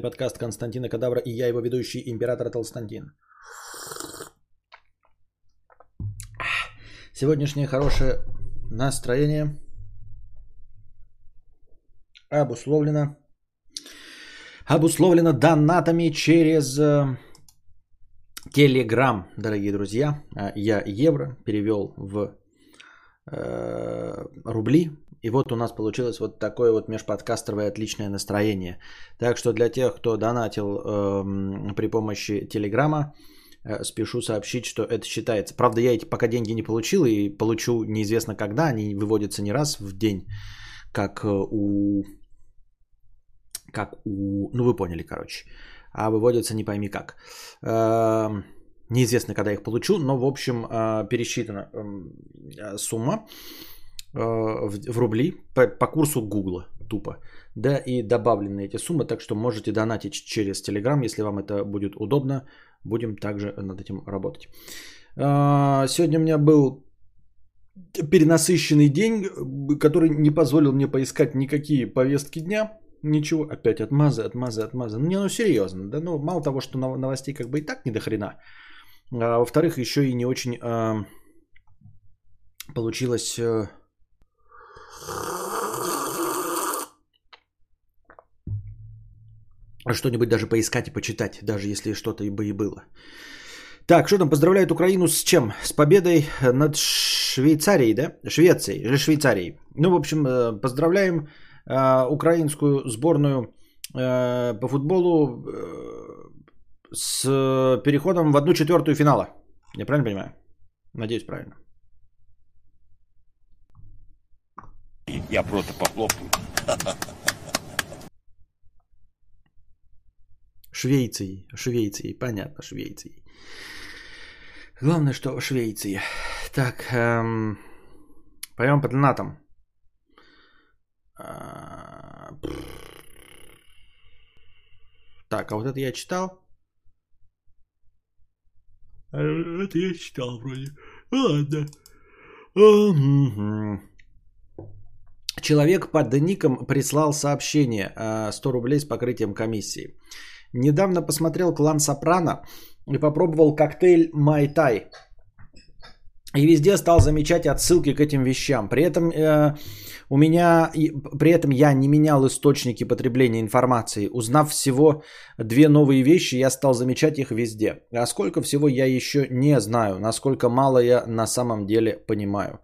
подкаст Константина Кадавра и я, его ведущий, император Толстантин. Сегодняшнее хорошее настроение обусловлено, обусловлено донатами через Телеграм, э, дорогие друзья. А, я евро перевел в э, рубли. И вот у нас получилось вот такое вот межподкастровое отличное настроение. Так что для тех, кто донатил э, при помощи Телеграма, э, спешу сообщить, что это считается. Правда, я эти пока деньги не получил и получу неизвестно когда. Они выводятся не раз в день, как э, у... Как у... Ну, вы поняли, короче. А выводятся не пойми как. Э, неизвестно, когда их получу, но, в общем, э, пересчитана э, сумма в, в рубли по, по курсу Гугла тупо. Да, и добавлены эти суммы, так что можете донатить через Telegram, если вам это будет удобно. Будем также над этим работать. Сегодня у меня был перенасыщенный день, который не позволил мне поискать никакие повестки дня. Ничего, опять отмазы, отмазы, отмазы. Не, ну серьезно, да, ну мало того, что новостей как бы и так не до хрена. А, во-вторых, еще и не очень а, получилось а, что-нибудь даже поискать и почитать, даже если что-то и бы и было. Так, что там, поздравляют Украину с чем? С победой над Швейцарией, да? Швецией, Швейцарией. Ну, в общем, э, поздравляем э, украинскую сборную э, по футболу э, с переходом в одну четвертую финала. Я правильно понимаю? Надеюсь, правильно. Я просто похлопаю. Швейцией, Швейцией, понятно, Швейцией. Главное, что Швеции. Так, эм, пойдем по донатам. А, так, а вот это я читал. А, это я читал вроде. Ладно. Человек под ником прислал сообщение 100 рублей с покрытием комиссии. Недавно посмотрел «Клан Сопрано» и попробовал коктейль Майтай. И везде стал замечать отсылки к этим вещам. При этом э, у меня, при этом я не менял источники потребления информации. Узнав всего две новые вещи, я стал замечать их везде. А сколько всего я еще не знаю, насколько мало я на самом деле понимаю.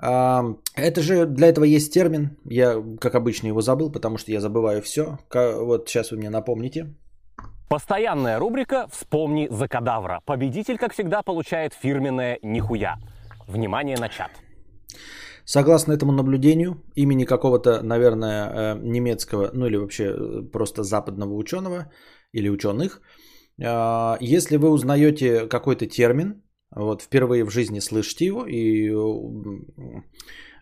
Это же для этого есть термин. Я, как обычно, его забыл, потому что я забываю все. Вот сейчас вы мне напомните. Постоянная рубрика «Вспомни за кадавра». Победитель, как всегда, получает фирменное «Нихуя». Внимание на чат. Согласно этому наблюдению, имени какого-то, наверное, э, немецкого, ну или вообще э, просто западного ученого или ученых, э, если вы узнаете какой-то термин, вот впервые в жизни слышите его и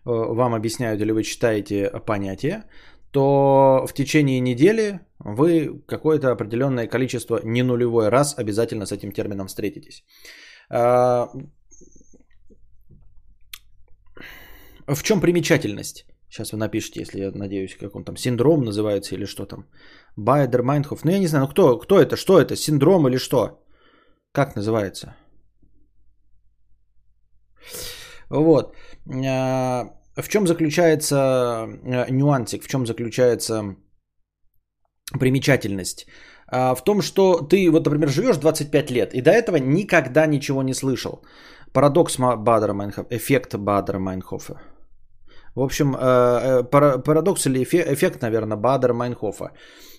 вам объясняют или вы читаете понятие, то в течение недели вы какое-то определенное количество, не нулевой раз обязательно с этим термином встретитесь. А, в чем примечательность? Сейчас вы напишите, если я надеюсь, как он там, синдром называется или что там. Байдер, Майнхоф. Ну, я не знаю, ну кто, кто это, что это, синдром или что? Как называется? Вот. А, в чем заключается э, нюансик, в чем заключается примечательность? А, в том, что ты, вот, например, живешь 25 лет и до этого никогда ничего не слышал. Парадокс Бадера Майнхофа, эффект Бадера Майнхофа. В общем, э, э, парадокс или эффект, наверное, Бадера Майнхофа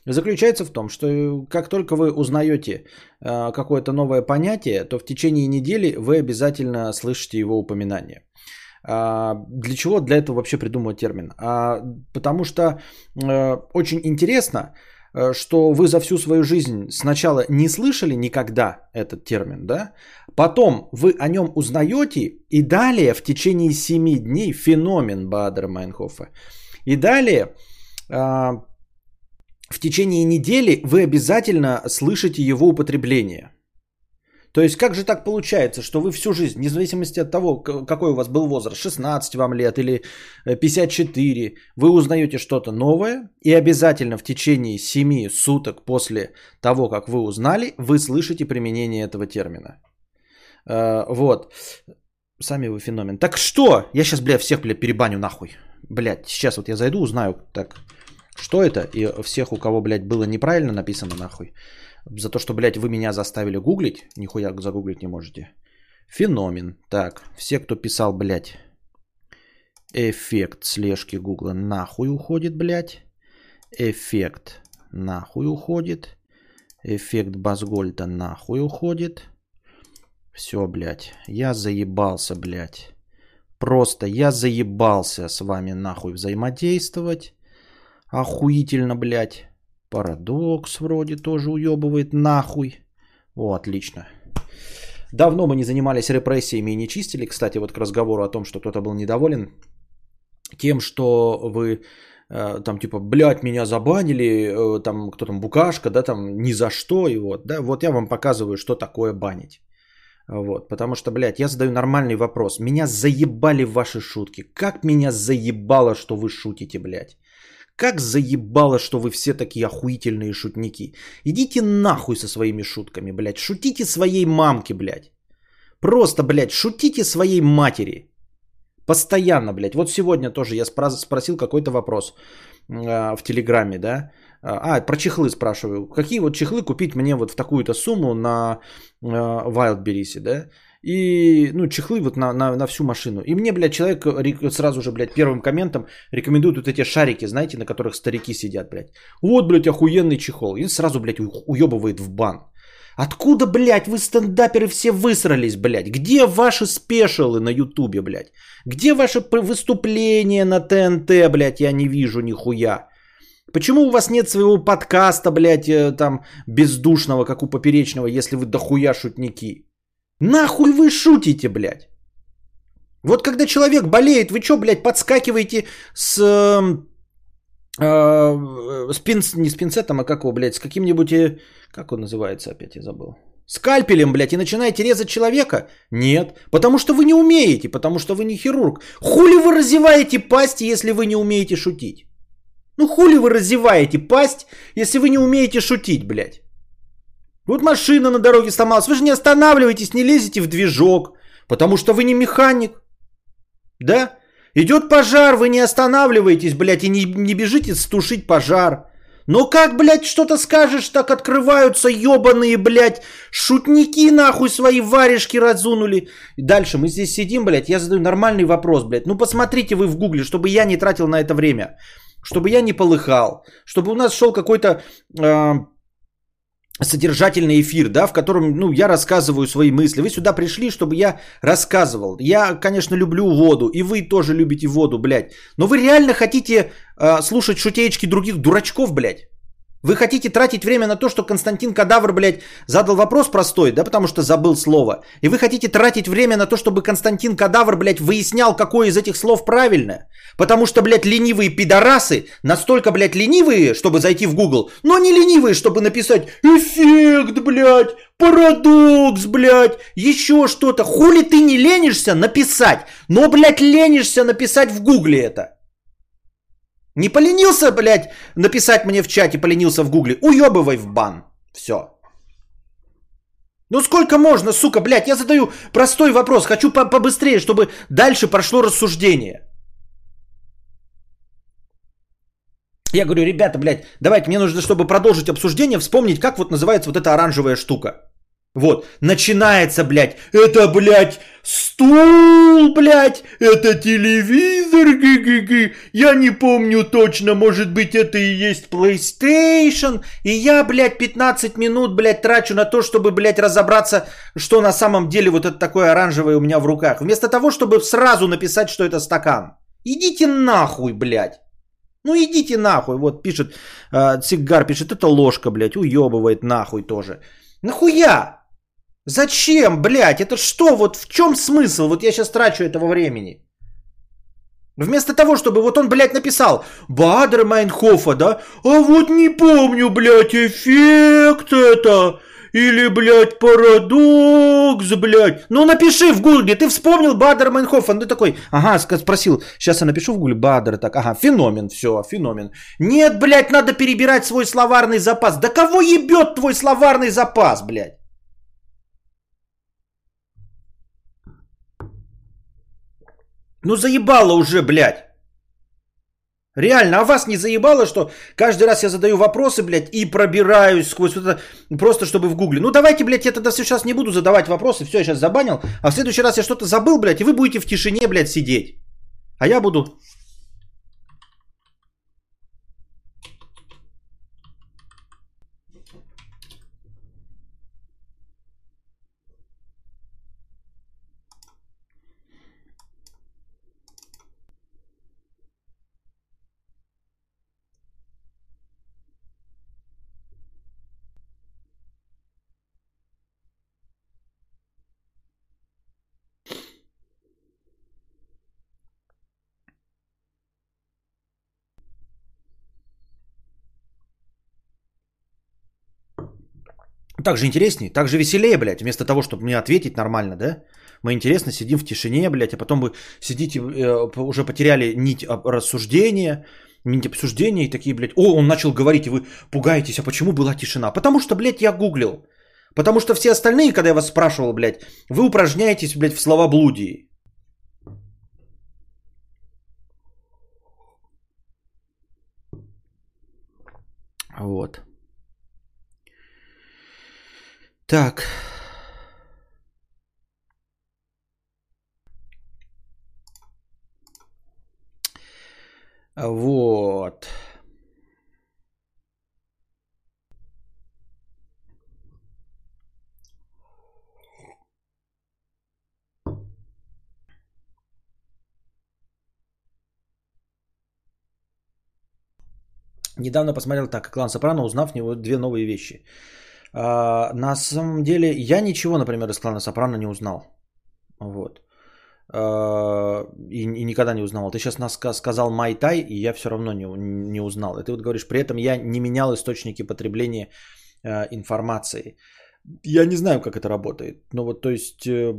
заключается в том, что как только вы узнаете какое-то новое понятие, то в течение недели вы обязательно слышите его упоминание. А, для чего для этого вообще придумывать термин? А, потому что э, очень интересно, э, что вы за всю свою жизнь сначала не слышали никогда этот термин, да? Потом вы о нем узнаете, и далее в течение 7 дней феномен Бадера Майнхофа. И далее а, в течение недели вы обязательно слышите его употребление – То есть как же так получается, что вы всю жизнь, вне зависимости от того, какой у вас был возраст, 16 вам лет или 54, вы узнаете что-то новое, и обязательно в течение 7 суток после того, как вы узнали, вы слышите применение этого термина. Э, вот. Сами вы феномен. Так что? Я сейчас, бля, всех, бля, перебаню нахуй. Блядь, сейчас вот я зайду, узнаю, так, что это, и всех, у кого, блядь, было неправильно написано нахуй. За то, что, блядь, вы меня заставили гуглить, нихуя загуглить не можете. Феномен. Так, все, кто писал, блядь, эффект слежки гугла нахуй уходит, блядь. Эффект нахуй уходит. Эффект Базгольта нахуй уходит. Все, блядь, я заебался, блядь. Просто я заебался с вами нахуй взаимодействовать. Охуительно, блядь. Парадокс вроде тоже уебывает нахуй. О, отлично. Давно мы не занимались репрессиями и не чистили. Кстати, вот к разговору о том, что кто-то был недоволен тем, что вы э, там типа, блядь, меня забанили, э, там кто там, букашка, да, там ни за что, и вот, да, вот я вам показываю, что такое банить. Вот, потому что, блядь, я задаю нормальный вопрос. Меня заебали ваши шутки. Как меня заебало, что вы шутите, блядь. Как заебало, что вы все такие охуительные шутники. Идите нахуй со своими шутками, блядь. Шутите своей мамке, блядь. Просто, блядь, шутите своей матери. Постоянно, блядь. Вот сегодня тоже я спросил какой-то вопрос э, в Телеграме, да. А, про чехлы спрашиваю. Какие вот чехлы купить мне вот в такую-то сумму на э, Wildberries, да? И, ну, чехлы вот на, на, на всю машину. И мне, блядь, человек сразу же, блядь, первым комментом рекомендует вот эти шарики, знаете, на которых старики сидят, блядь. Вот, блядь, охуенный чехол. И сразу, блядь, уебывает в бан. Откуда, блядь, вы стендаперы все высрались, блядь? Где ваши спешалы на ютубе, блядь? Где ваши выступления на ТНТ, блядь, я не вижу нихуя. Почему у вас нет своего подкаста, блядь, э, там, бездушного, как у Поперечного, если вы дохуя шутники? Нахуй вы шутите, блядь? Вот когда человек болеет, вы что, блядь, подскакиваете с... Э, э, с пинц, не с пинцетом, а как его, блядь, с каким-нибудь... Э, как он называется опять, я забыл. Скальпелем, блядь, и начинаете резать человека? Нет, потому что вы не умеете, потому что вы не хирург. Хули вы разеваете пасти, если вы не умеете шутить? Ну хули вы разеваете пасть, если вы не умеете шутить, блядь? Вот машина на дороге сломалась. Вы же не останавливаетесь, не лезете в движок, потому что вы не механик. Да? Идет пожар, вы не останавливаетесь, блядь, и не, не бежите стушить пожар. Но как, блядь, что-то скажешь, так открываются ебаные, блядь, шутники нахуй свои варежки разунули. И дальше мы здесь сидим, блядь, я задаю нормальный вопрос, блядь. Ну посмотрите вы в гугле, чтобы я не тратил на это время. Чтобы я не полыхал. Чтобы у нас шел какой-то... Э, содержательный эфир, да, в котором, ну, я рассказываю свои мысли. Вы сюда пришли, чтобы я рассказывал. Я, конечно, люблю воду, и вы тоже любите воду, блядь. Но вы реально хотите э, слушать шутеечки других дурачков, блядь? Вы хотите тратить время на то, что Константин Кадавр, блядь, задал вопрос простой, да, потому что забыл слово. И вы хотите тратить время на то, чтобы Константин Кадавр, блядь, выяснял, какое из этих слов правильно. Потому что, блядь, ленивые пидорасы настолько, блядь, ленивые, чтобы зайти в Google, но не ленивые, чтобы написать эффект, блядь, парадокс, блядь, еще что-то. Хули ты не ленишься написать, но, блядь, ленишься написать в Гугле это. Не поленился, блядь, написать мне в чате, поленился в гугле. Уебывай в бан. Все. Ну сколько можно, сука, блядь, я задаю простой вопрос. Хочу по побыстрее, чтобы дальше прошло рассуждение. Я говорю, ребята, блядь, давайте, мне нужно, чтобы продолжить обсуждение, вспомнить, как вот называется вот эта оранжевая штука. Вот, начинается, блядь, это, блядь, стул, блядь, это телевизор, г-г-г, я не помню точно, может быть, это и есть PlayStation, и я, блядь, 15 минут, блядь, трачу на то, чтобы, блядь, разобраться, что на самом деле вот это такое оранжевое у меня в руках, вместо того, чтобы сразу написать, что это стакан. Идите нахуй, блядь. Ну идите нахуй, вот пишет, э, Цигар пишет, это ложка, блядь, уебывает нахуй тоже. Нахуя? Зачем, блядь? Это что? Вот в чем смысл? Вот я сейчас трачу этого времени. Вместо того, чтобы вот он, блядь, написал Бадер Майнхофа, да? А вот не помню, блядь, эффект это. или, блядь, парадокс, блядь. Ну напиши в гугле, ты вспомнил Бадер Майнхофен, ты такой, ага, спросил, сейчас я напишу в гугле Бадер, так, ага, феномен, все, феномен. Нет, блядь, надо перебирать свой словарный запас. Да кого ебет твой словарный запас, блядь? Ну заебало уже, блядь. Реально, а вас не заебало, что каждый раз я задаю вопросы, блядь, и пробираюсь сквозь это, просто чтобы в гугле. Ну давайте, блядь, я тогда сейчас не буду задавать вопросы, все, я сейчас забанил, а в следующий раз я что-то забыл, блядь, и вы будете в тишине, блядь, сидеть. А я буду так же интереснее, так же веселее, блядь, вместо того, чтобы мне ответить нормально, да? Мы интересно сидим в тишине, блядь, а потом вы сидите, э, уже потеряли нить рассуждения, нить обсуждения и такие, блядь, о, он начал говорить, и вы пугаетесь, а почему была тишина? Потому что, блядь, я гуглил. Потому что все остальные, когда я вас спрашивал, блядь, вы упражняетесь, блядь, в словоблудии. Вот. Так. Вот. Недавно посмотрел так, клан Сопрано, узнав в него две новые вещи. А, на самом деле, я ничего, например, из клана Сопрано не узнал. Вот. А, и, и никогда не узнал. Ты сейчас нас сказал Майтай, и я все равно не, не узнал. И ты вот говоришь, при этом я не менял источники потребления э, информации. Я не знаю, как это работает. Но вот, то есть, э,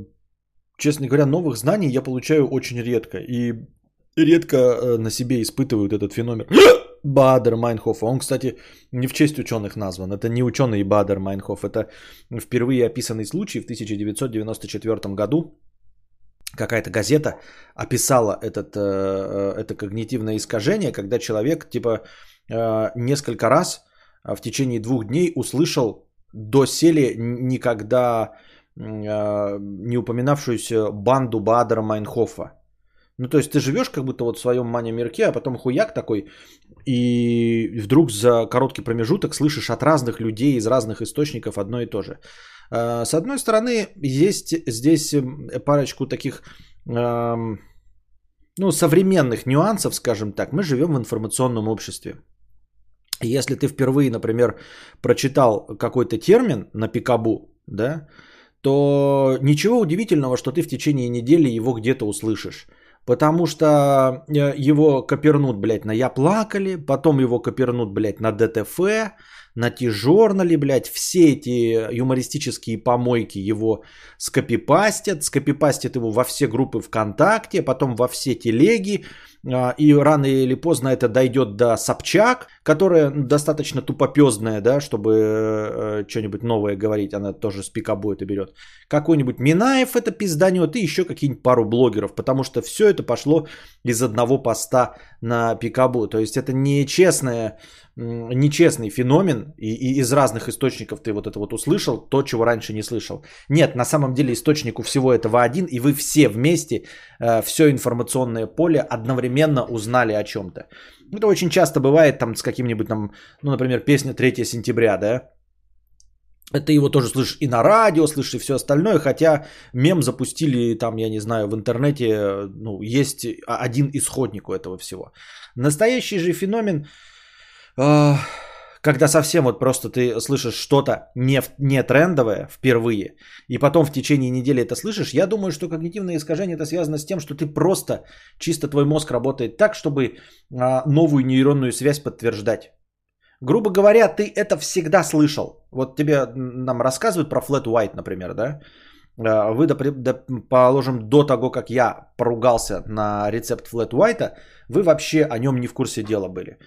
честно говоря, новых знаний я получаю очень редко. И редко э, на себе испытывают этот феномен. Бадер Майнхофа. Он, кстати, не в честь ученых назван. Это не ученый Бадер Майнхоф. Это впервые описанный случай в 1994 году. Какая-то газета описала этот, э, э, это когнитивное искажение, когда человек типа э, несколько раз в течение двух дней услышал доселе никогда не упоминавшуюся банду Бадера Майнхофа. Ну, то есть ты живешь как будто вот в своем мане-мирке, а потом хуяк такой, и вдруг за короткий промежуток слышишь от разных людей из разных источников одно и то же. А, с одной стороны, есть здесь парочку таких ну, современных нюансов, скажем так. Мы живем в информационном обществе. Если ты впервые, например, прочитал какой-то термин на пикабу, да, то ничего удивительного, что ты в течение недели его где-то услышишь. Потому что э, его копернут, блядь, на «Я плакали», потом его копернут, блядь, на ДТФ, на T-журнале, блядь, все эти юмористические помойки его скопипастят, скопипастят его во все группы ВКонтакте, потом во все телеги, а, и рано или поздно это дойдет до Собчак, которая достаточно тупопезная, да, чтобы э, что-нибудь новое говорить, она тоже с пикабу это берет. Какой-нибудь Минаев это пизданет и еще какие-нибудь пару блогеров, потому что все это пошло из одного поста на пикабу. То есть это нечестное нечестный феномен, и, и из разных источников ты вот это вот услышал, то, чего раньше не слышал. Нет, на самом деле источник у всего этого один, и вы все вместе, э, все информационное поле одновременно узнали о чем-то. Это очень часто бывает там с каким-нибудь там, ну, например, песня 3 сентября, да, ты его тоже слышишь и на радио, слышишь и все остальное, хотя мем запустили там, я не знаю, в интернете, ну, есть один исходник у этого всего. Настоящий же феномен, когда совсем вот просто ты слышишь что-то не, не трендовое впервые, и потом в течение недели это слышишь, я думаю, что когнитивное искажение это связано с тем, что ты просто, чисто твой мозг работает так, чтобы а, новую нейронную связь подтверждать. Грубо говоря, ты это всегда слышал. Вот тебе нам рассказывают про Flat White, например, да? Э, вы, положим, до того, как я поругался на рецепт Flat White, вы вообще о нем не в курсе дела были.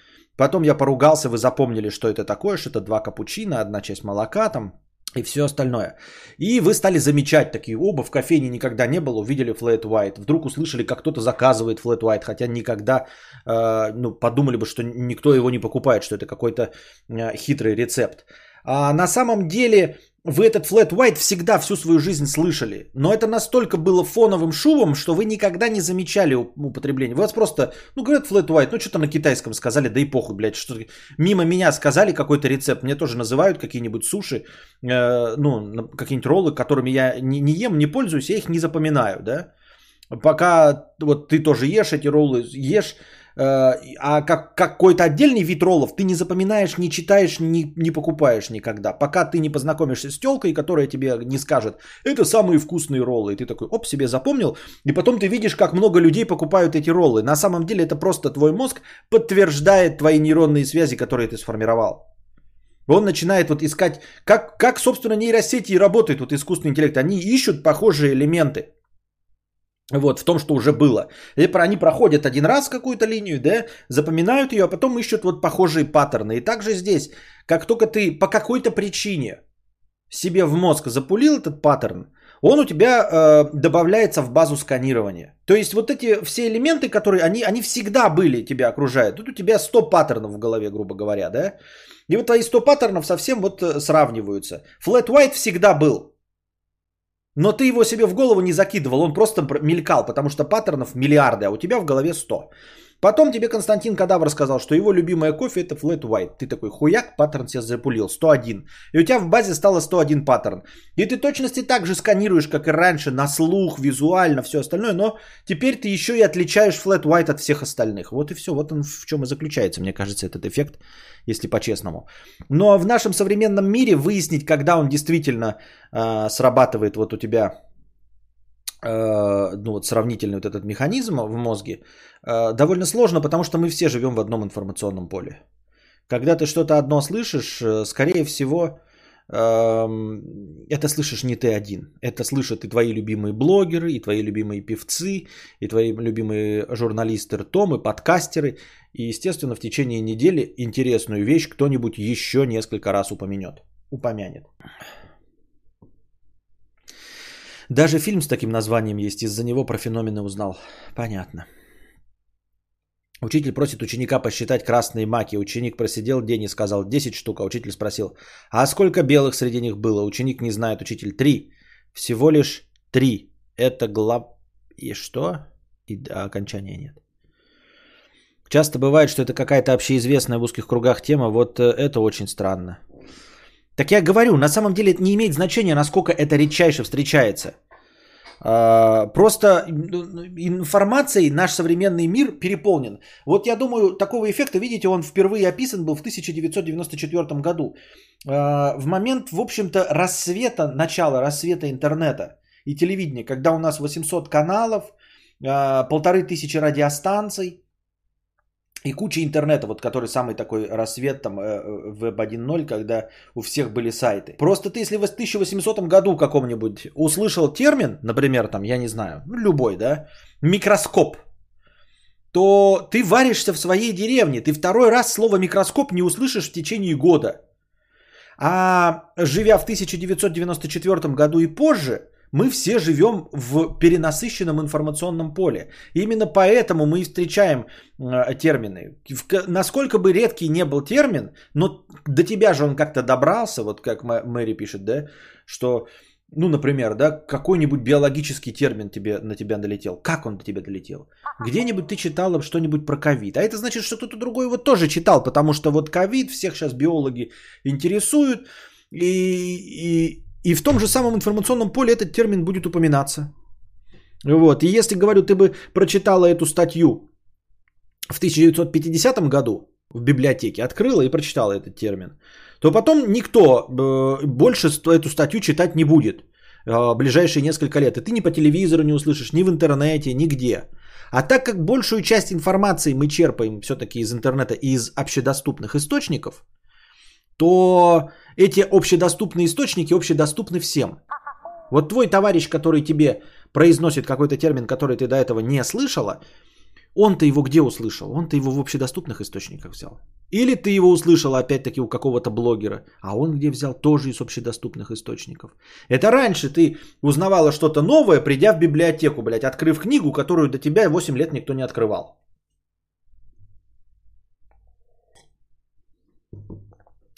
Потом я поругался, вы запомнили, что это такое, что это два капучино, одна часть молока там и все остальное. И вы стали замечать такие, оба в кофейне никогда не было, увидели Flat White. Вдруг услышали, как кто-то заказывает Flat White, хотя никогда э, ну, подумали бы, что никто его не покупает, что это какой-то э, хитрый рецепт. А на самом деле вы этот flat white всегда всю свою жизнь слышали, но это настолько было фоновым шумом, что вы никогда не замечали употребление. Вы вас просто, ну, говорят flat white, ну, что-то на китайском сказали, да и похуй, блядь, что мимо меня сказали какой-то рецепт, мне тоже называют какие-нибудь суши, э, ну, какие-нибудь роллы, которыми я не, не ем, не пользуюсь, я их не запоминаю, да. Пока вот ты тоже ешь эти роллы, ешь, а как какой-то отдельный вид роллов ты не запоминаешь, не читаешь, не, не покупаешь никогда. Пока ты не познакомишься с телкой, которая тебе не скажет, это самые вкусные роллы. И ты такой, оп, себе запомнил. И потом ты видишь, как много людей покупают эти роллы. На самом деле это просто твой мозг подтверждает твои нейронные связи, которые ты сформировал. Он начинает вот искать, как, как собственно, нейросети работают, вот искусственный интеллект. Они ищут похожие элементы. Вот, в том, что уже было. И они проходят один раз какую-то линию, да, запоминают ее, а потом ищут вот похожие паттерны. И также здесь, как только ты по какой-то причине себе в мозг запулил этот паттерн, он у тебя э, добавляется в базу сканирования. То есть вот эти все элементы, которые, они, они всегда были, тебя окружают. Тут у тебя 100 паттернов в голове, грубо говоря, да. И вот твои 100 паттернов совсем вот э, сравниваются. Flat white всегда был. Но ты его себе в голову не закидывал, он просто мелькал, потому что паттернов миллиарды, а у тебя в голове 100. Потом тебе Константин Кадавр сказал, что его любимое кофе это flat white. Ты такой хуяк, паттерн себе запулил, 101. И у тебя в базе стало 101 паттерн. И ты точности так же сканируешь, как и раньше, на слух, визуально, все остальное, но теперь ты еще и отличаешь flat white от всех остальных. Вот и все, вот он в чем и заключается, мне кажется, этот эффект, если по-честному. Но в нашем современном мире выяснить, когда он действительно э, срабатывает вот у тебя ну вот сравнительный вот этот механизм в мозге, э, довольно сложно, потому что мы все живем в одном информационном поле. Когда ты что-то одно слышишь, э, скорее всего, эм, это слышишь не ты один. Это слышат и твои любимые блогеры, и твои любимые певцы, и твои любимые журналисты ртом, и подкастеры. И, естественно, в течение недели интересную вещь кто-нибудь еще несколько раз упомянет. Упомянет. Даже фильм с таким названием есть, из-за него про феномены узнал. Понятно. Учитель просит ученика посчитать красные маки. Ученик просидел день и сказал 10 штук, а учитель спросил, а сколько белых среди них было? Ученик не знает, учитель 3. Всего лишь 3. Это глав... И что? И а, окончания нет. Часто бывает, что это какая-то общеизвестная в узких кругах тема. Вот э, это очень странно. Так я говорю, на самом деле это не имеет значения, насколько это редчайше встречается. А, просто ну, информацией наш современный мир переполнен. Вот я думаю, такого эффекта, видите, он впервые описан был в 1994 году. А, в момент, в общем-то, рассвета, начала рассвета интернета и телевидения, когда у нас 800 каналов, а, полторы тысячи радиостанций, и куча интернета, вот который самый такой рассвет, там, э, веб 1.0, когда у всех были сайты. Просто ты, если в 1800 году каком-нибудь услышал термин, например, там, я не знаю, ну, любой, да, микроскоп, то ты варишься в своей деревне. Ты второй раз слово микроскоп не услышишь в течение года. А живя в 1994 году и позже, мы все живем в перенасыщенном информационном поле. И именно поэтому мы встречаем э, термины. Насколько бы редкий не был термин, но до тебя же он как-то добрался, вот как Мэри пишет, да, что, ну, например, да, какой-нибудь биологический термин тебе, на тебя долетел. Как он до тебя долетел? Где-нибудь ты читал что-нибудь про ковид. А это значит, что кто-то другой его тоже читал, потому что вот ковид всех сейчас биологи интересуют. И, и, и в том же самом информационном поле этот термин будет упоминаться. Вот. И если, говорю, ты бы прочитала эту статью в 1950 году в библиотеке, открыла и прочитала этот термин, то потом никто э, больше эту статью читать не будет э, ближайшие несколько лет. И ты ни по телевизору не услышишь, ни в интернете, нигде. А так как большую часть информации мы черпаем все-таки из интернета и из общедоступных источников – то эти общедоступные источники общедоступны всем. Вот твой товарищ, который тебе произносит какой-то термин, который ты до этого не слышала, он-то его где услышал? Он-то его в общедоступных источниках взял. Или ты его услышал опять-таки у какого-то блогера, а он где взял? Тоже из общедоступных источников. Это раньше ты узнавала что-то новое, придя в библиотеку, блядь, открыв книгу, которую до тебя 8 лет никто не открывал.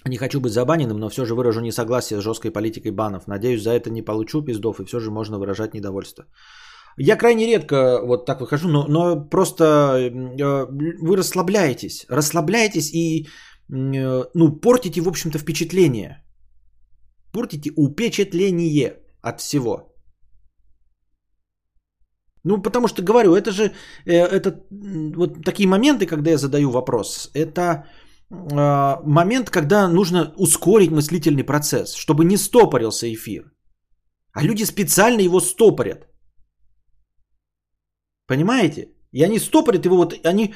Не хочу быть забаненным, но все же выражу несогласие с жесткой политикой банов. Надеюсь, за это не получу пиздов, и все же можно выражать недовольство. Я крайне редко вот так выхожу, но, но просто э, вы расслабляетесь. Расслабляетесь и э, ну, портите, в общем-то, впечатление. Портите упечатление от всего. Ну, потому что, говорю, это же э, это, вот такие моменты, когда я задаю вопрос, это момент, когда нужно ускорить мыслительный процесс, чтобы не стопорился эфир. А люди специально его стопорят. Понимаете? И они стопорят его, вот они,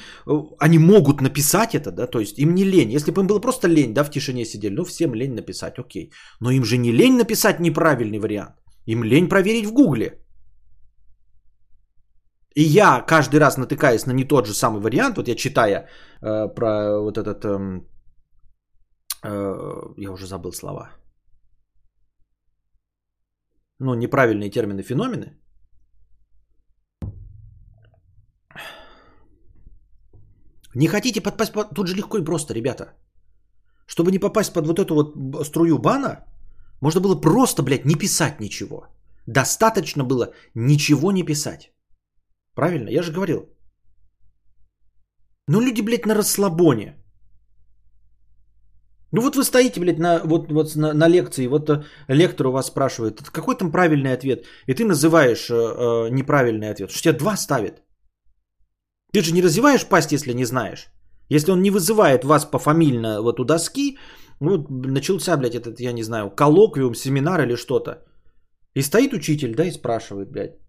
они могут написать это, да, то есть им не лень. Если бы им было просто лень, да, в тишине сидели, ну всем лень написать, окей. Но им же не лень написать неправильный вариант. Им лень проверить в гугле. И я каждый раз натыкаясь на не тот же самый вариант, вот я читая э, про вот этот, э, э, я уже забыл слова, ну, неправильные термины феномены, Не хотите подпасть под... Тут же легко и просто, ребята. Чтобы не попасть под вот эту вот струю бана, можно было просто, блядь, не писать ничего. Достаточно было ничего не писать. Правильно? Я же говорил. Ну, люди, блядь, на расслабоне. Ну вот вы стоите, блядь, на, вот, вот на, на лекции, вот э, лектор у вас спрашивает, какой там правильный ответ, и ты называешь э, э, неправильный ответ, что тебя два ставит. Ты же не развиваешь пасть, если не знаешь. Если он не вызывает вас пофамильно вот у доски, вот начался, блядь, этот, я не знаю, коллоквиум, семинар или что-то. И стоит учитель, да, и спрашивает, блядь,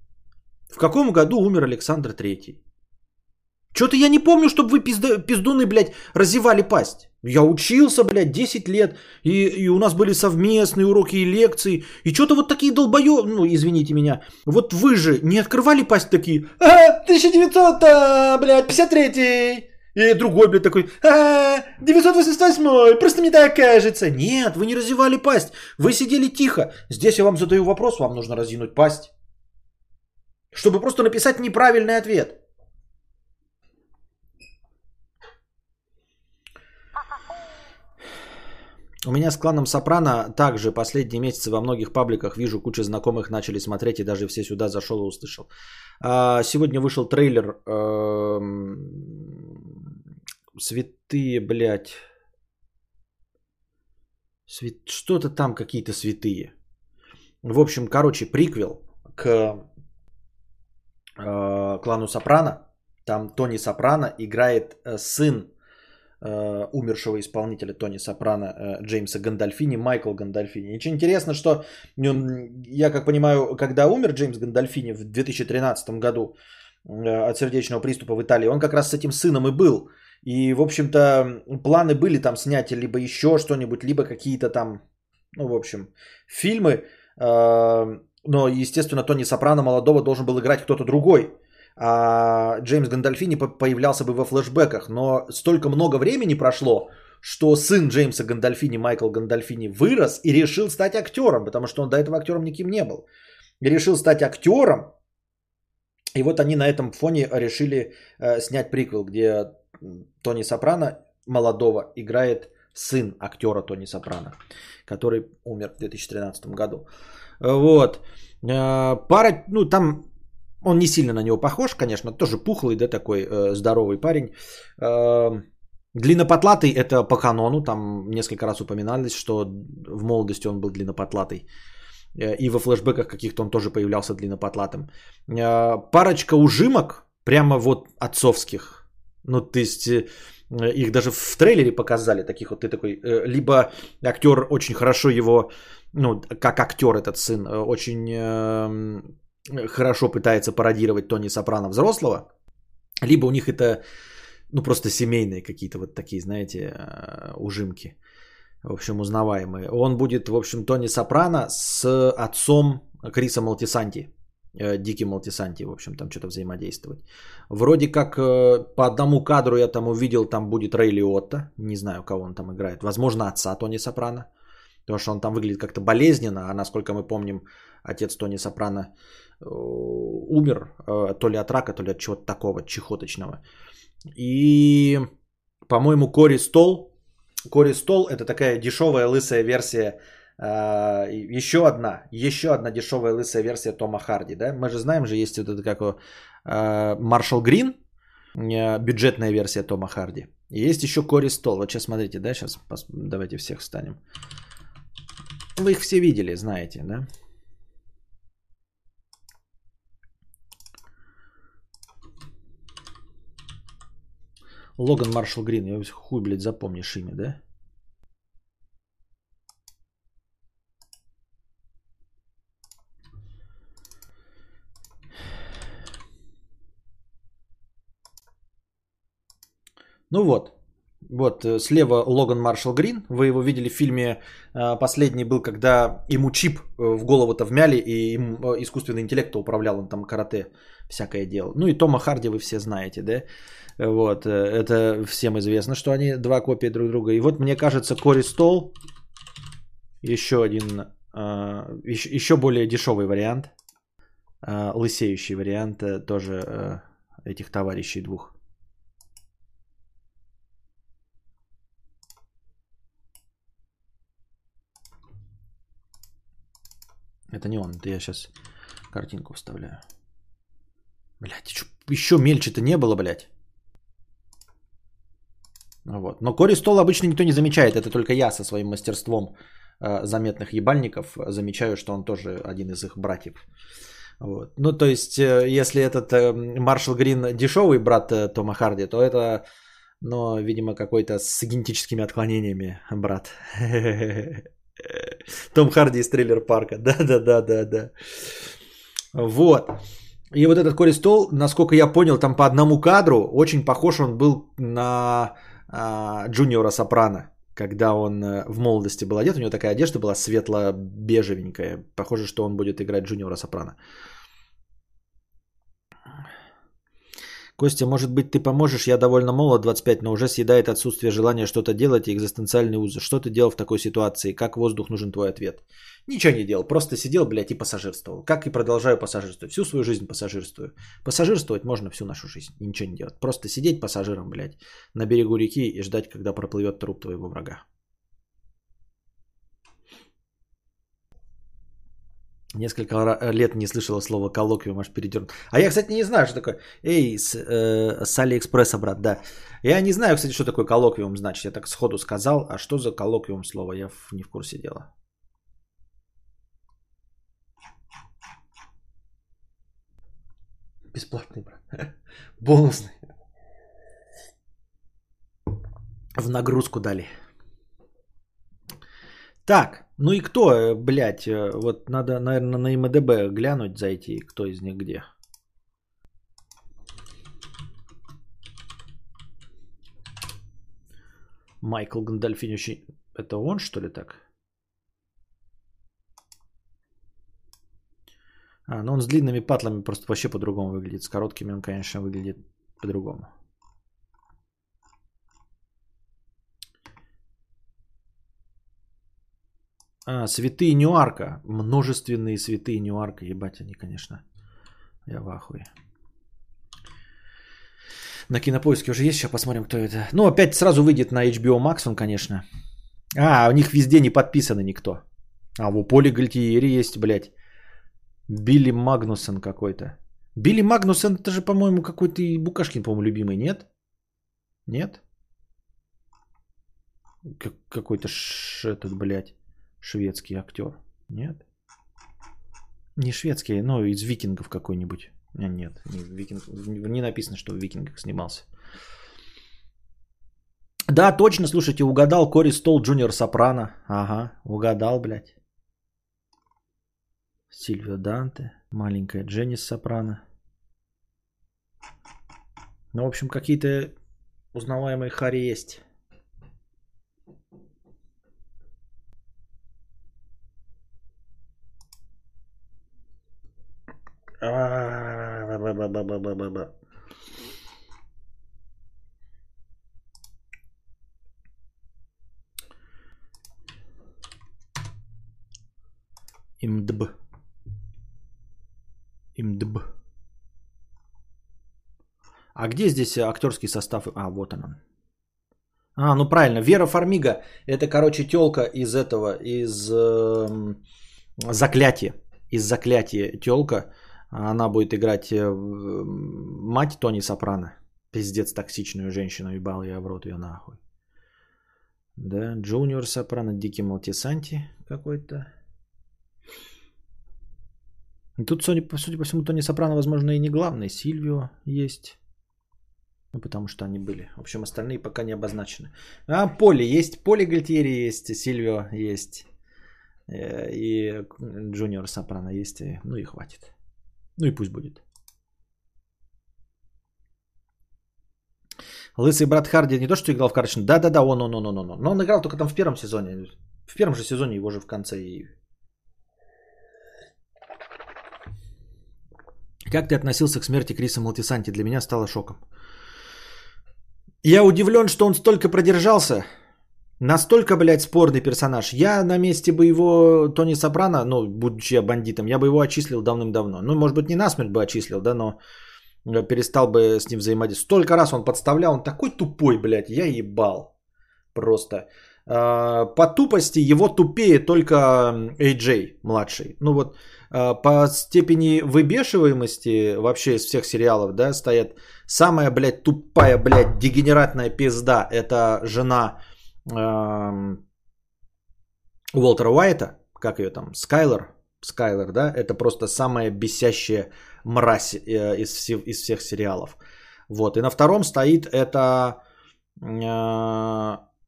в каком году умер Александр Третий? Что-то я не помню, чтобы вы пизда, пиздуны, блядь, разевали пасть. Я учился, блядь, 10 лет, и, и у нас были совместные уроки и лекции, и что-то вот такие долбоё... Ну, извините меня. Вот вы же не открывали пасть такие, а, 1900, а, блядь, 53 и другой, блядь, такой, а, 988 просто мне так кажется. Нет, вы не разевали пасть, вы сидели тихо. Здесь я вам задаю вопрос, вам нужно разинуть пасть. Чтобы просто написать неправильный ответ. У меня с кланом Сопрано также последние месяцы во многих пабликах вижу, куча знакомых начали смотреть и даже все сюда зашел и услышал. А, сегодня вышел трейлер эм, Святые, блядь. Свят... Что-то там какие-то святые. В общем, короче, приквел к э, клану Сопрано. Там Тони Сопрано играет э, сын Э, умершего исполнителя Тони Сопрано Джеймса Гандальфини, Майкл Гандальфини. Ничего интересно, что я как понимаю, когда умер Джеймс Гандальфини в 2013 году от сердечного приступа в Италии, он как раз с этим сыном и был. И, в общем-то, планы были там снять либо еще что-нибудь, либо какие-то там, ну, в общем, фильмы. Но, естественно, Тони Сопрано молодого должен был играть кто-то другой а Джеймс Гандальфини появлялся бы во флешбеках. Но столько много времени прошло, что сын Джеймса Гандальфини, Майкл Гандальфини, вырос и решил стать актером, потому что он до этого актером никем не был. И решил стать актером. И вот они на этом фоне решили э, снять приквел, где Тони Сопрано молодого играет сын актера Тони Сопрано, который умер в 2013 году. Вот. Э, пара, ну там он не сильно на него похож, конечно, тоже пухлый, да, такой э, здоровый парень. Э, длиннопотлатый это по канону, там несколько раз упоминалось, что в молодости он был длиннопотлатый. Э, и во флешбеках каких-то он тоже появлялся длиннопотлатым. Парочка ужимок, прямо вот отцовских. Ну, то есть их даже в трейлере показали, таких вот ты такой, э, либо актер очень хорошо его, ну, как актер этот сын, э, очень э, хорошо пытается пародировать Тони Сопрано взрослого, либо у них это ну просто семейные какие-то вот такие, знаете, э, ужимки. В общем, узнаваемый. Он будет, в общем, Тони Сопрано с отцом Криса Малтисанти. Э, Дики Малтисанти, в общем, там что-то взаимодействовать. Вроде как э, по одному кадру я там увидел, там будет Рэй Лиотта. Не знаю, кого он там играет. Возможно, отца Тони Сопрано. Потому что он там выглядит как-то болезненно, а насколько мы помним, отец Тони Сопрано э, умер то ли от рака, то ли от чего-то такого чехоточного. И, по-моему, Кори Стол. Кори Стол это такая дешевая лысая версия еще одна, еще одна дешевая лысая версия Тома Харди, да? Мы же знаем же, есть вот это как Маршал Грин, бюджетная версия Тома Харди. И есть еще Кори Стол. Вот сейчас смотрите, да, сейчас давайте всех встанем. Вы их все видели, знаете, да? Логан Маршал Грин, я хуй, блядь, запомнишь имя, да? Ну вот, вот э, слева Логан Маршал Грин. Вы его видели в фильме. Э, последний был, когда ему чип э, в голову-то вмяли, и им искусственный интеллект управлял, он там карате всякое делал. Ну и Тома Харди вы все знаете, да? Вот, это всем известно, что они два копии друг друга. И вот мне кажется, Кори Стол, еще один, еще более дешевый вариант, лысеющий вариант тоже этих товарищей двух. Это не он, это я сейчас картинку вставляю. Блять, еще мельче-то не было, блядь. Вот. Но Кори Стол обычно никто не замечает. Это только я со своим мастерством э, заметных ебальников замечаю, что он тоже один из их братьев. Вот. Ну, то есть, э, если этот э, Маршал Грин дешевый брат э, Тома Харди, то это, ну, видимо, какой-то с генетическими отклонениями брат. Том Харди из трейлер парка. Да, да, да, да, да. Вот. И вот этот Кори Стол, насколько я понял, там по одному кадру очень похож он был на а, Джуниора Сопрано, когда он э, в молодости был одет. У него такая одежда была светло-бежевенькая. Похоже, что он будет играть Джуниора Сопрано. Костя, может быть, ты поможешь? Я довольно молод, 25, но уже съедает отсутствие желания что-то делать и экзистенциальный узы. Что ты делал в такой ситуации? Как воздух нужен твой ответ? Ничего не делал, просто сидел, блядь, и пассажирствовал. Как и продолжаю пассажирствовать. Всю свою жизнь пассажирствую. Пассажирствовать можно всю нашу жизнь. Ничего не делать. Просто сидеть пассажиром, блядь, на берегу реки и ждать, когда проплывет труп твоего врага. Несколько лет не слышала слова коллоквиум, аж передернул. А я, кстати, не знаю, что такое. Эй, с, э, с Алиэкспресса, брат, да. Я не знаю, кстати, что такое коллоквиум значит. Я так сходу сказал. А что за коллоквиум слово? Я не в курсе дела. Бесплатный, брат. Бонусный. В нагрузку дали. Так, ну и кто, э, блядь, э, вот надо, наверное, на МДБ глянуть, зайти, кто из них где. Майкл Гандальфини Это он, что ли, так? А, ну он с длинными патлами просто вообще по-другому выглядит. С короткими он, конечно, выглядит по-другому. А, святые Ньюарка. Множественные святые Ньюарка. Ебать они, конечно. Я в ахуе. На кинопоиске уже есть, сейчас посмотрим, кто это. Ну, опять сразу выйдет на HBO Max он, конечно. А, у них везде не подписаны никто. А, в Поли Гальтиери есть, блядь. Билли Магнусон какой-то. Билли Магнусон, это же, по-моему, какой-то и Букашкин, по-моему, любимый, нет? Нет? Как- какой-то ш- этот, блядь шведский актер. Нет? Не шведский, но из викингов какой-нибудь. Нет, не, викинг, не написано, что в викингах снимался. Да, точно, слушайте, угадал Кори Стол Джуниор Сопрано. Ага, угадал, блядь. Сильвио Данте, маленькая Дженнис Сопрано. Ну, в общем, какие-то узнаваемые хари есть. Имдб. Имдб. А где здесь актерский состав? А, вот он. А, ну правильно, Вера Фармига. Это, короче, телка из этого, из э, заклятия. Из заклятия телка. Она будет играть э, мать Тони Сопрано. Пиздец, токсичную женщину. Ебал я в рот ее нахуй. Да, Джуниор Сопрано, Дикки Молтисанти какой-то. Тут, судя по, судя по всему, Тони Сопрано, возможно, и не главный. Сильвио есть. Ну, потому что они были. В общем, остальные пока не обозначены. А, Поли есть. Поли Гальтьери есть. Сильвио есть. Э, и Джуниор Сопрано есть. Ну и хватит. Ну и пусть будет. Лысый брат Харди не то, что играл в карточный. Да-да-да, он, он, он, он, он. Но он играл только там в первом сезоне. В первом же сезоне его же в конце и... Как ты относился к смерти Криса Малтисанти? Для меня стало шоком. Я удивлен, что он столько продержался. Настолько, блядь, спорный персонаж. Я на месте бы его, Тони Сопрано, ну, будучи я бандитом, я бы его отчислил давным-давно. Ну, может быть, не насмерть бы отчислил, да, но перестал бы с ним взаимодействовать. Столько раз он подставлял, он такой тупой, блядь, я ебал. Просто. А, по тупости его тупее только AJ младший. Ну вот, а, по степени выбешиваемости вообще из всех сериалов, да, стоят самая, блядь, тупая, блядь, дегенератная пизда. Это жена Уолтера Уайта, как ее там, Скайлер, Скайлер, да, это просто самая бесящая мразь э, из, всех, из всех сериалов. Вот, и на втором стоит это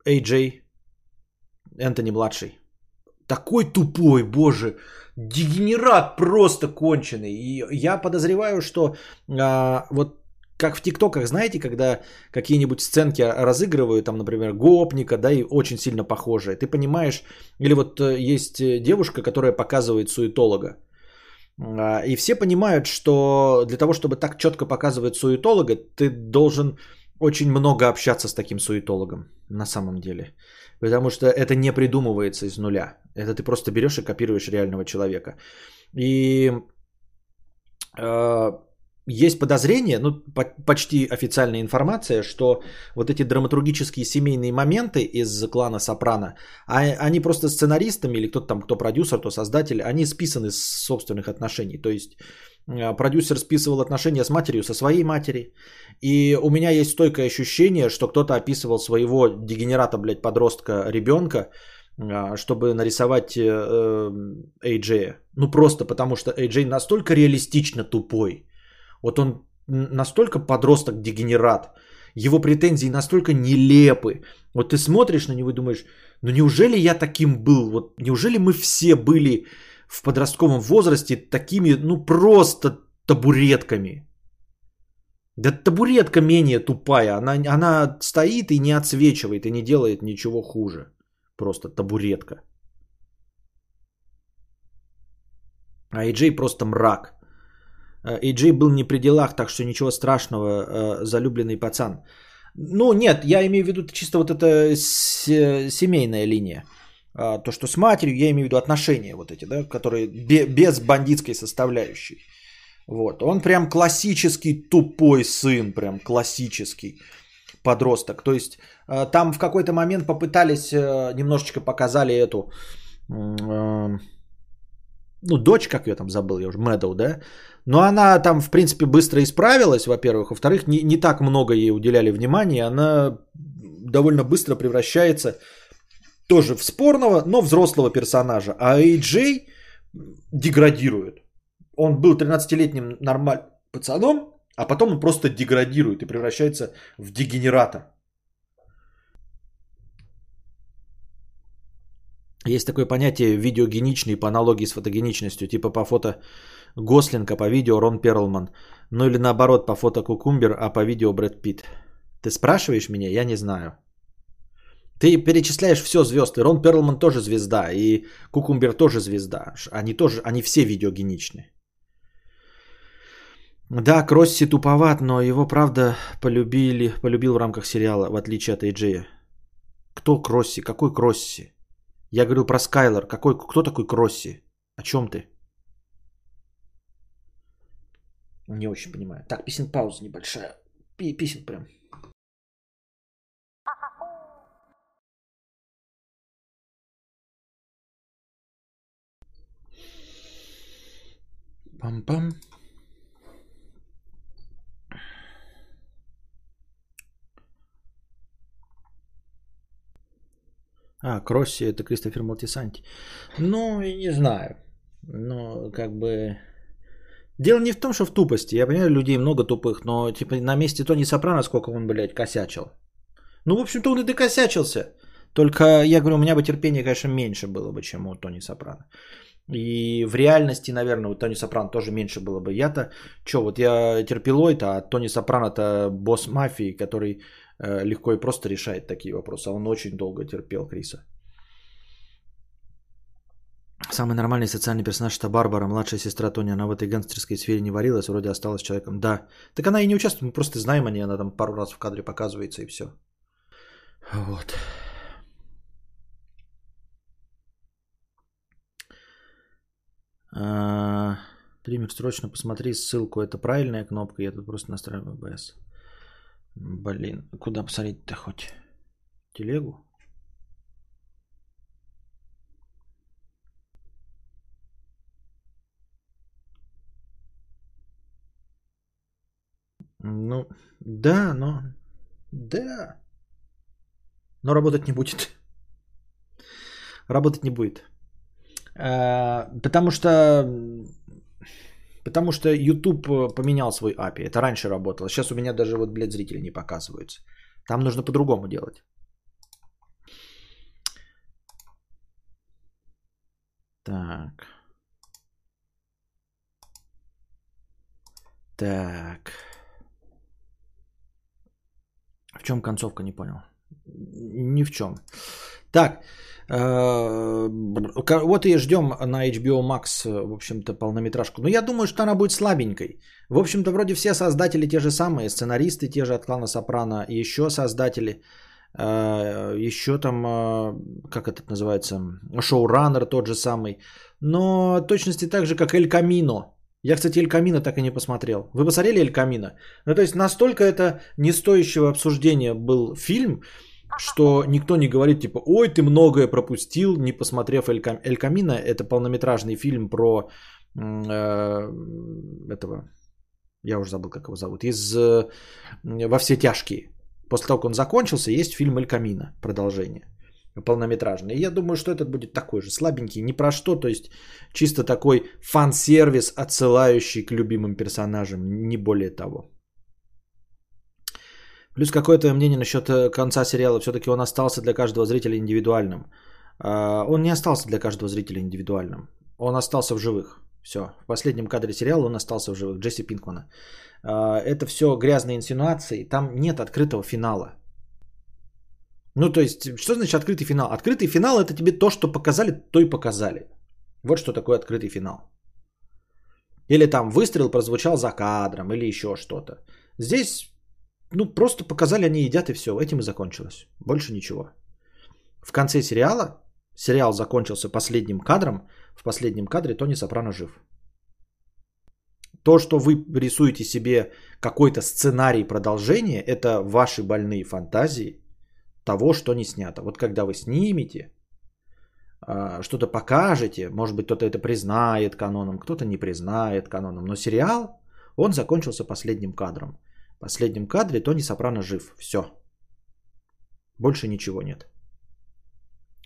AJ Энтони младший. Такой тупой, боже, дегенерат просто конченый. И я подозреваю, что а, вот как в ТикТоках, знаете, когда какие-нибудь сценки разыгрывают, там, например, гопника, да, и очень сильно похожие. Ты понимаешь, или вот э, есть э, девушка, которая показывает суетолога. А, и все понимают, что для того, чтобы так четко показывать суетолога, ты должен очень много общаться с таким суетологом на самом деле. Потому что это не придумывается из нуля. Это ты просто берешь и копируешь реального человека. И э, есть подозрение, ну, почти официальная информация, что вот эти драматургические семейные моменты из клана Сопрано, а, они просто сценаристами или кто-то там, кто продюсер, кто создатель, они списаны с собственных отношений. То есть э, продюсер списывал отношения с матерью, со своей матери. И у меня есть стойкое ощущение, что кто-то описывал своего дегенерата, блядь, подростка, ребенка, э, чтобы нарисовать Эйджея. Э, ну просто потому, что Эйджей настолько реалистично тупой, вот он настолько подросток-дегенерат, его претензии настолько нелепы. Вот ты смотришь на него и думаешь, ну неужели я таким был? Вот неужели мы все были в подростковом возрасте такими, ну просто табуретками? Да табуретка менее тупая. Она, она стоит и не отсвечивает, и не делает ничего хуже. Просто табуретка. А Эйджей просто мрак. Эйджей был не при делах, так что ничего страшного, э, залюбленный пацан. Ну, нет, я имею в виду чисто вот эта семейная линия. А, то, что с матерью, я имею в виду отношения вот эти, да, которые без бандитской составляющей. Вот. Он прям классический тупой сын, прям классический подросток. То есть э, там в какой-то момент попытались, э, немножечко показали эту, ну, дочь, как ее там забыл, я уже, Мэдоу, да, но она там, в принципе, быстро исправилась, во-первых. Во-вторых, не, не так много ей уделяли внимания. Она довольно быстро превращается тоже в спорного, но взрослого персонажа. А Эй деградирует. Он был 13-летним нормальным пацаном, а потом он просто деградирует и превращается в дегенерата. Есть такое понятие видеогеничный по аналогии с фотогеничностью, типа по фото Гослинг, а по видео Рон Перлман. Ну или наоборот, по фото Кукумбер, а по видео Брэд Питт. Ты спрашиваешь меня? Я не знаю. Ты перечисляешь все звезды. Рон Перлман тоже звезда, и Кукумбер тоже звезда. Они тоже, они все видеогеничны. Да, Кросси туповат, но его, правда, полюбили, полюбил в рамках сериала, в отличие от Эйджея. Кто Кросси? Какой Кросси? Я говорил про Скайлор. Какой, кто такой Кросси? О чем ты? Не очень понимаю. Так, писем пауза небольшая. Пи- Писем прям. Пам-пам. А, Кросси это Кристофер Малтисанти. Ну, и не знаю. Ну, как бы... Дело не в том, что в тупости. Я понимаю, людей много тупых, но типа на месте Тони Сопрано сколько он, блядь, косячил. Ну, в общем-то, он и докосячился. Только, я говорю, у меня бы терпения, конечно, меньше было бы, чем у Тони Сопрано. И в реальности, наверное, у Тони Сопрано тоже меньше было бы. Я-то, что, вот я терпилоид, а Тони Сопрано-то босс мафии, который легко и просто решает такие вопросы. А он очень долго терпел Криса. Самый нормальный социальный персонаж это Барбара, младшая сестра Тони. Она в этой гангстерской сфере не варилась, вроде осталась человеком. Да. Так она и не участвует, мы просто знаем о ней, она там пару раз в кадре показывается и все. Вот. А, Тримик, срочно посмотри ссылку. Это правильная кнопка, я тут просто настраиваю ОБС. Блин, куда посмотреть-то хоть? Телегу? Ну, да, но... Да. Но работать не будет. Работать не будет. А, Потому что... Потому что YouTube э, поменял свой API. Это раньше работало. Сейчас у меня даже вот, блядь, зрители не показываются. Там нужно по-другому делать. Так. Так. В чем концовка, не понял. Ни в чем. Так, э, вот и ждем на HBO Max, в общем-то, полнометражку. Но я думаю, что она будет слабенькой. В общем-то, вроде все создатели те же самые, сценаристы те же от клана Сопрано, еще создатели, э, еще там, э, как это называется, шоураннер тот же самый. Но точности так же, как Эль Камино. Я, кстати, Эль Камино так и не посмотрел. Вы посмотрели Эль Камино? Ну, то есть настолько это не стоящего обсуждения был фильм, что никто не говорит, типа, ой, ты многое пропустил, не посмотрев Эль, Кам... Эль Камино. Это полнометражный фильм про э, этого, я уже забыл, как его зовут, из э, «Во все тяжкие». После того, как он закончился, есть фильм Эль Камино, продолжение полнометражный. И я думаю, что этот будет такой же, слабенький, ни про что, то есть чисто такой фан-сервис, отсылающий к любимым персонажам, не более того. Плюс какое-то мнение насчет э, конца сериала. Все-таки он остался для каждого зрителя индивидуальным. А, Он не остался для каждого зрителя индивидуальным. Он остался в живых. Все. В последнем кадре сериала он остался в живых. Джесси Пинкмана. А, Это все грязные инсинуации. Там нет открытого финала. Ну, то есть, что значит открытый финал? Открытый финал это тебе то, что показали, то и показали. Вот что такое открытый финал. Или там выстрел прозвучал за кадром, или еще что-то. Здесь, ну, просто показали, они едят и все. Этим и закончилось. Больше ничего. В конце сериала, сериал закончился последним кадром, в последнем кадре Тони Сопрано жив. То, что вы рисуете себе какой-то сценарий продолжения, это ваши больные фантазии того, что не снято. Вот когда вы снимете, а, что-то покажете, может быть, кто-то это признает каноном, кто-то не признает каноном, но сериал, он закончился последним кадром. Последнем кадре Тони Сопрано жив. Все. Больше ничего нет.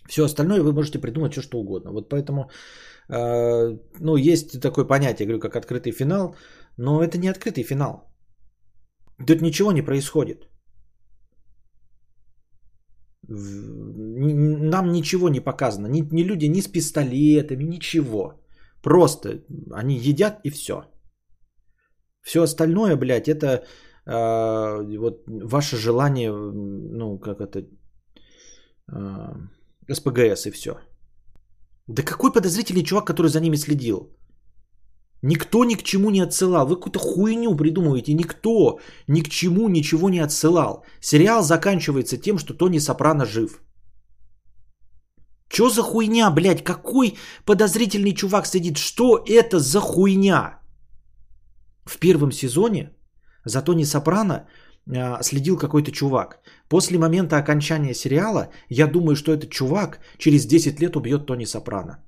Все остальное вы можете придумать все, что угодно. Вот поэтому, э, ну, есть такое понятие, говорю, как открытый финал, но это не открытый финал. Тут ничего не происходит. Нам ничего не показано. Ни, ни люди ни с пистолетами, ничего. Просто они едят и все. Все остальное, блядь, это э, вот ваше желание, ну, как это, э, СПГС и все. Да какой подозрительный чувак, который за ними следил? Никто ни к чему не отсылал. Вы какую-то хуйню придумываете. Никто ни к чему ничего не отсылал. Сериал заканчивается тем, что Тони Сопрано жив. Чё за хуйня, блядь? Какой подозрительный чувак сидит? Что это за хуйня? В первом сезоне за Тони Сопрано а, следил какой-то чувак. После момента окончания сериала я думаю, что этот чувак через 10 лет убьет Тони Сопрано.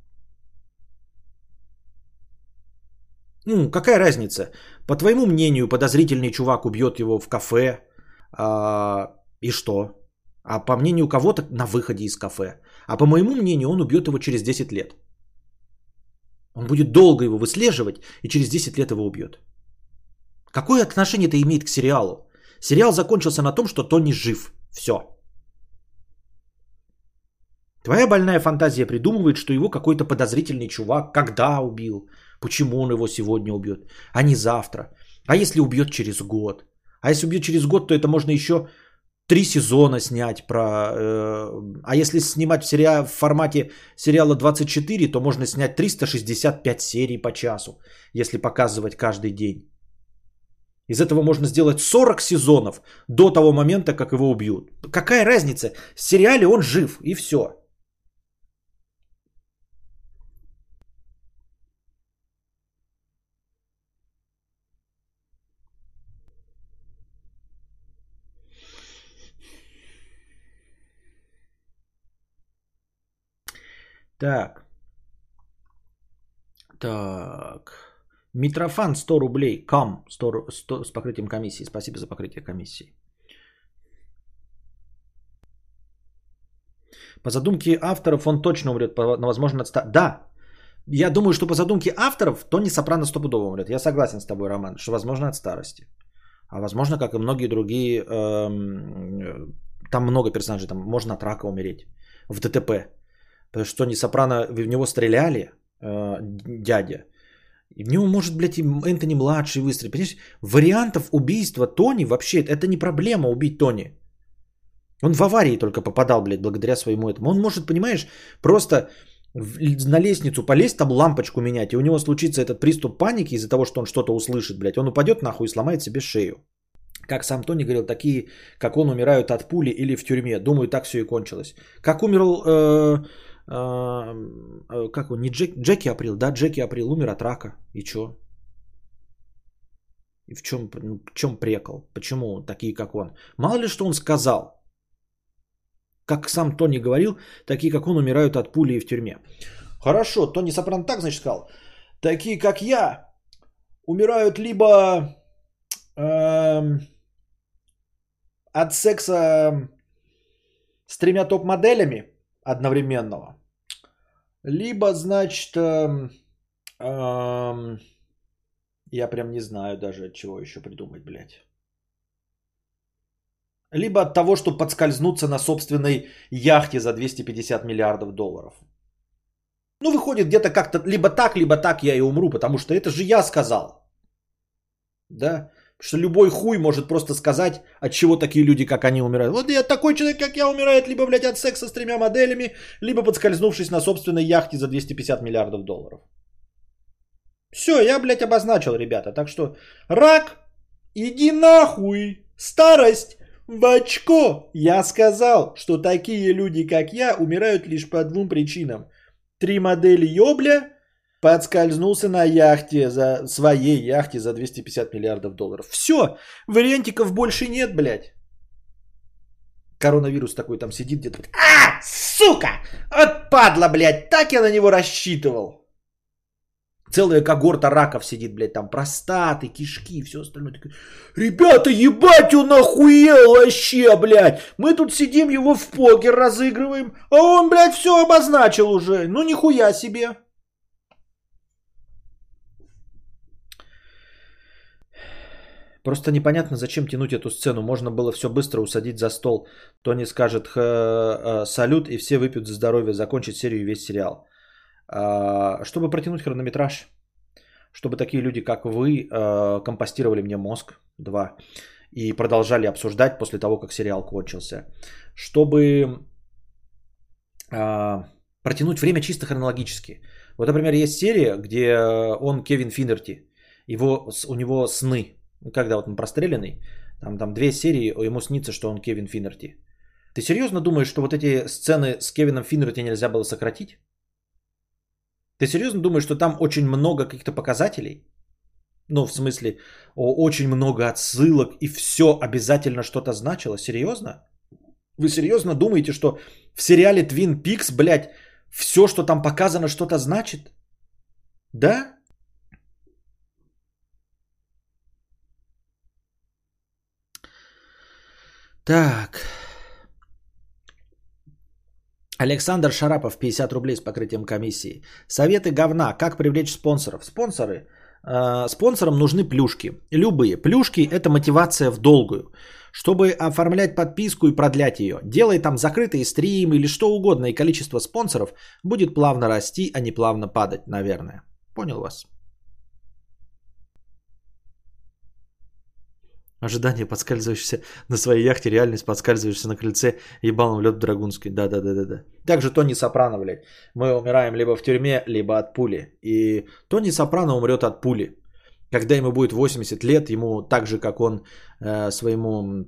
Ну, какая разница? По твоему мнению, подозрительный чувак убьет его в кафе. А, и что? А по мнению кого-то на выходе из кафе. А по моему мнению, он убьет его через 10 лет. Он будет долго его выслеживать и через 10 лет его убьет. Какое отношение это имеет к сериалу? Сериал закончился на том, что Тони жив. Все. Твоя больная фантазия придумывает, что его какой-то подозрительный чувак когда убил, почему он его сегодня убьет, а не завтра. А если убьет через год? А если убьет через год, то это можно еще три сезона снять про... Э, а если снимать в, сериал, в формате сериала 24, то можно снять 365 серий по часу, если показывать каждый день. Из этого можно сделать 40 сезонов до того момента, как его убьют. Какая разница? В сериале он жив и все. Так. Так. Митрофан 100 рублей. Кам 100, 100, с покрытием комиссии. Спасибо за покрытие комиссии. По задумке авторов он точно умрет, по, возможно, от ста... Да, я думаю, что по задумке авторов Тони Сопрано стопудово умрет. Я согласен с тобой, Роман, что возможно от старости. А возможно, как и многие другие, эм, там много персонажей, там можно от рака умереть в ДТП. Потому что Тони Сопрано, в него стреляли, э, дядя, и в него может, блядь, и Энтони младший выстрелить. Понимаешь, вариантов убийства Тони вообще, это не проблема убить Тони. Он в аварии только попадал, блядь, благодаря своему этому. Он может, понимаешь, просто на лестницу полезть, там лампочку менять, и у него случится этот приступ паники из-за того, что он что-то услышит, блядь. Он упадет нахуй и сломает себе шею. Как сам Тони говорил, такие, как он, умирают от пули или в тюрьме. Думаю, так все и кончилось. Как умерл э, а, как он, не Джек, Джеки Април, да, Джеки Април умер от рака. И чё? И в чем, ну, в чем прекол? Почему такие, как он? Мало ли, что он сказал. Как сам Тони говорил, такие, как он, умирают от пули и в тюрьме. Хорошо, Тони Сопрано так, значит, сказал. Такие, как я, умирают либо эм, от секса с тремя топ-моделями одновременного, либо, значит, эм, эм, я прям не знаю даже от чего еще придумать, блядь. Либо от того, что подскользнуться на собственной яхте за 250 миллиардов долларов. Ну, выходит где-то как-то либо так, либо так я и умру, потому что это же я сказал. Да? Что любой хуй может просто сказать, от чего такие люди, как они, умирают. Вот я такой человек, как я, умирает либо, блядь, от секса с тремя моделями, либо подскользнувшись на собственной яхте за 250 миллиардов долларов. Все, я, блядь, обозначил, ребята. Так что, рак, иди нахуй. Старость, в очко. Я сказал, что такие люди, как я, умирают лишь по двум причинам. Три модели ёбля – Подскользнулся на яхте, за своей яхте за 250 миллиардов долларов. Все, вариантиков больше нет, блядь. Коронавирус такой там сидит где-то. А, сука! Вот падла, блядь, так я на него рассчитывал. Целая когорта раков сидит, блядь, там простаты, кишки и все остальное. Ребята, ебать, он охуел вообще, блядь. Мы тут сидим, его в покер разыгрываем, а он, блядь, все обозначил уже. Ну, нихуя себе. Просто непонятно, зачем тянуть эту сцену. Можно было все быстро усадить за стол. Тони скажет э, салют, и все выпьют за здоровье, закончить серию и весь сериал. А, чтобы протянуть хронометраж. Чтобы такие люди, как вы, э, компостировали мне мозг. Два. И продолжали обсуждать после того, как сериал кончился. Чтобы а, протянуть время чисто хронологически. Вот, например, есть серия, где он Кевин Финнерти. Его, у него сны. Когда вот он простреленный, там, там две серии, ему снится, что он Кевин Финнерти. Ты серьезно думаешь, что вот эти сцены с Кевином Финнерти нельзя было сократить? Ты серьезно думаешь, что там очень много каких-то показателей? Ну, в смысле, очень много отсылок и все обязательно что-то значило? Серьезно? Вы серьезно думаете, что в сериале Twin Peaks, блядь, все, что там показано, что-то значит? Да? Так. Александр Шарапов, 50 рублей с покрытием комиссии. Советы говна. Как привлечь спонсоров? Спонсоры. Э, спонсорам нужны плюшки. Любые. Плюшки – это мотивация в долгую. Чтобы оформлять подписку и продлять ее. Делай там закрытые стримы или что угодно, и количество спонсоров будет плавно расти, а не плавно падать, наверное. Понял вас? Ожидание подскальзываешься на своей яхте, реальность подскальзываешься на крыльце ебалом лед Драгунский. Да-да-да-да-да. Также Тони Сопрано, блядь. Мы умираем либо в тюрьме, либо от пули. И Тони Сопрано умрет от пули. Когда ему будет 80 лет, ему так же, как он э, своему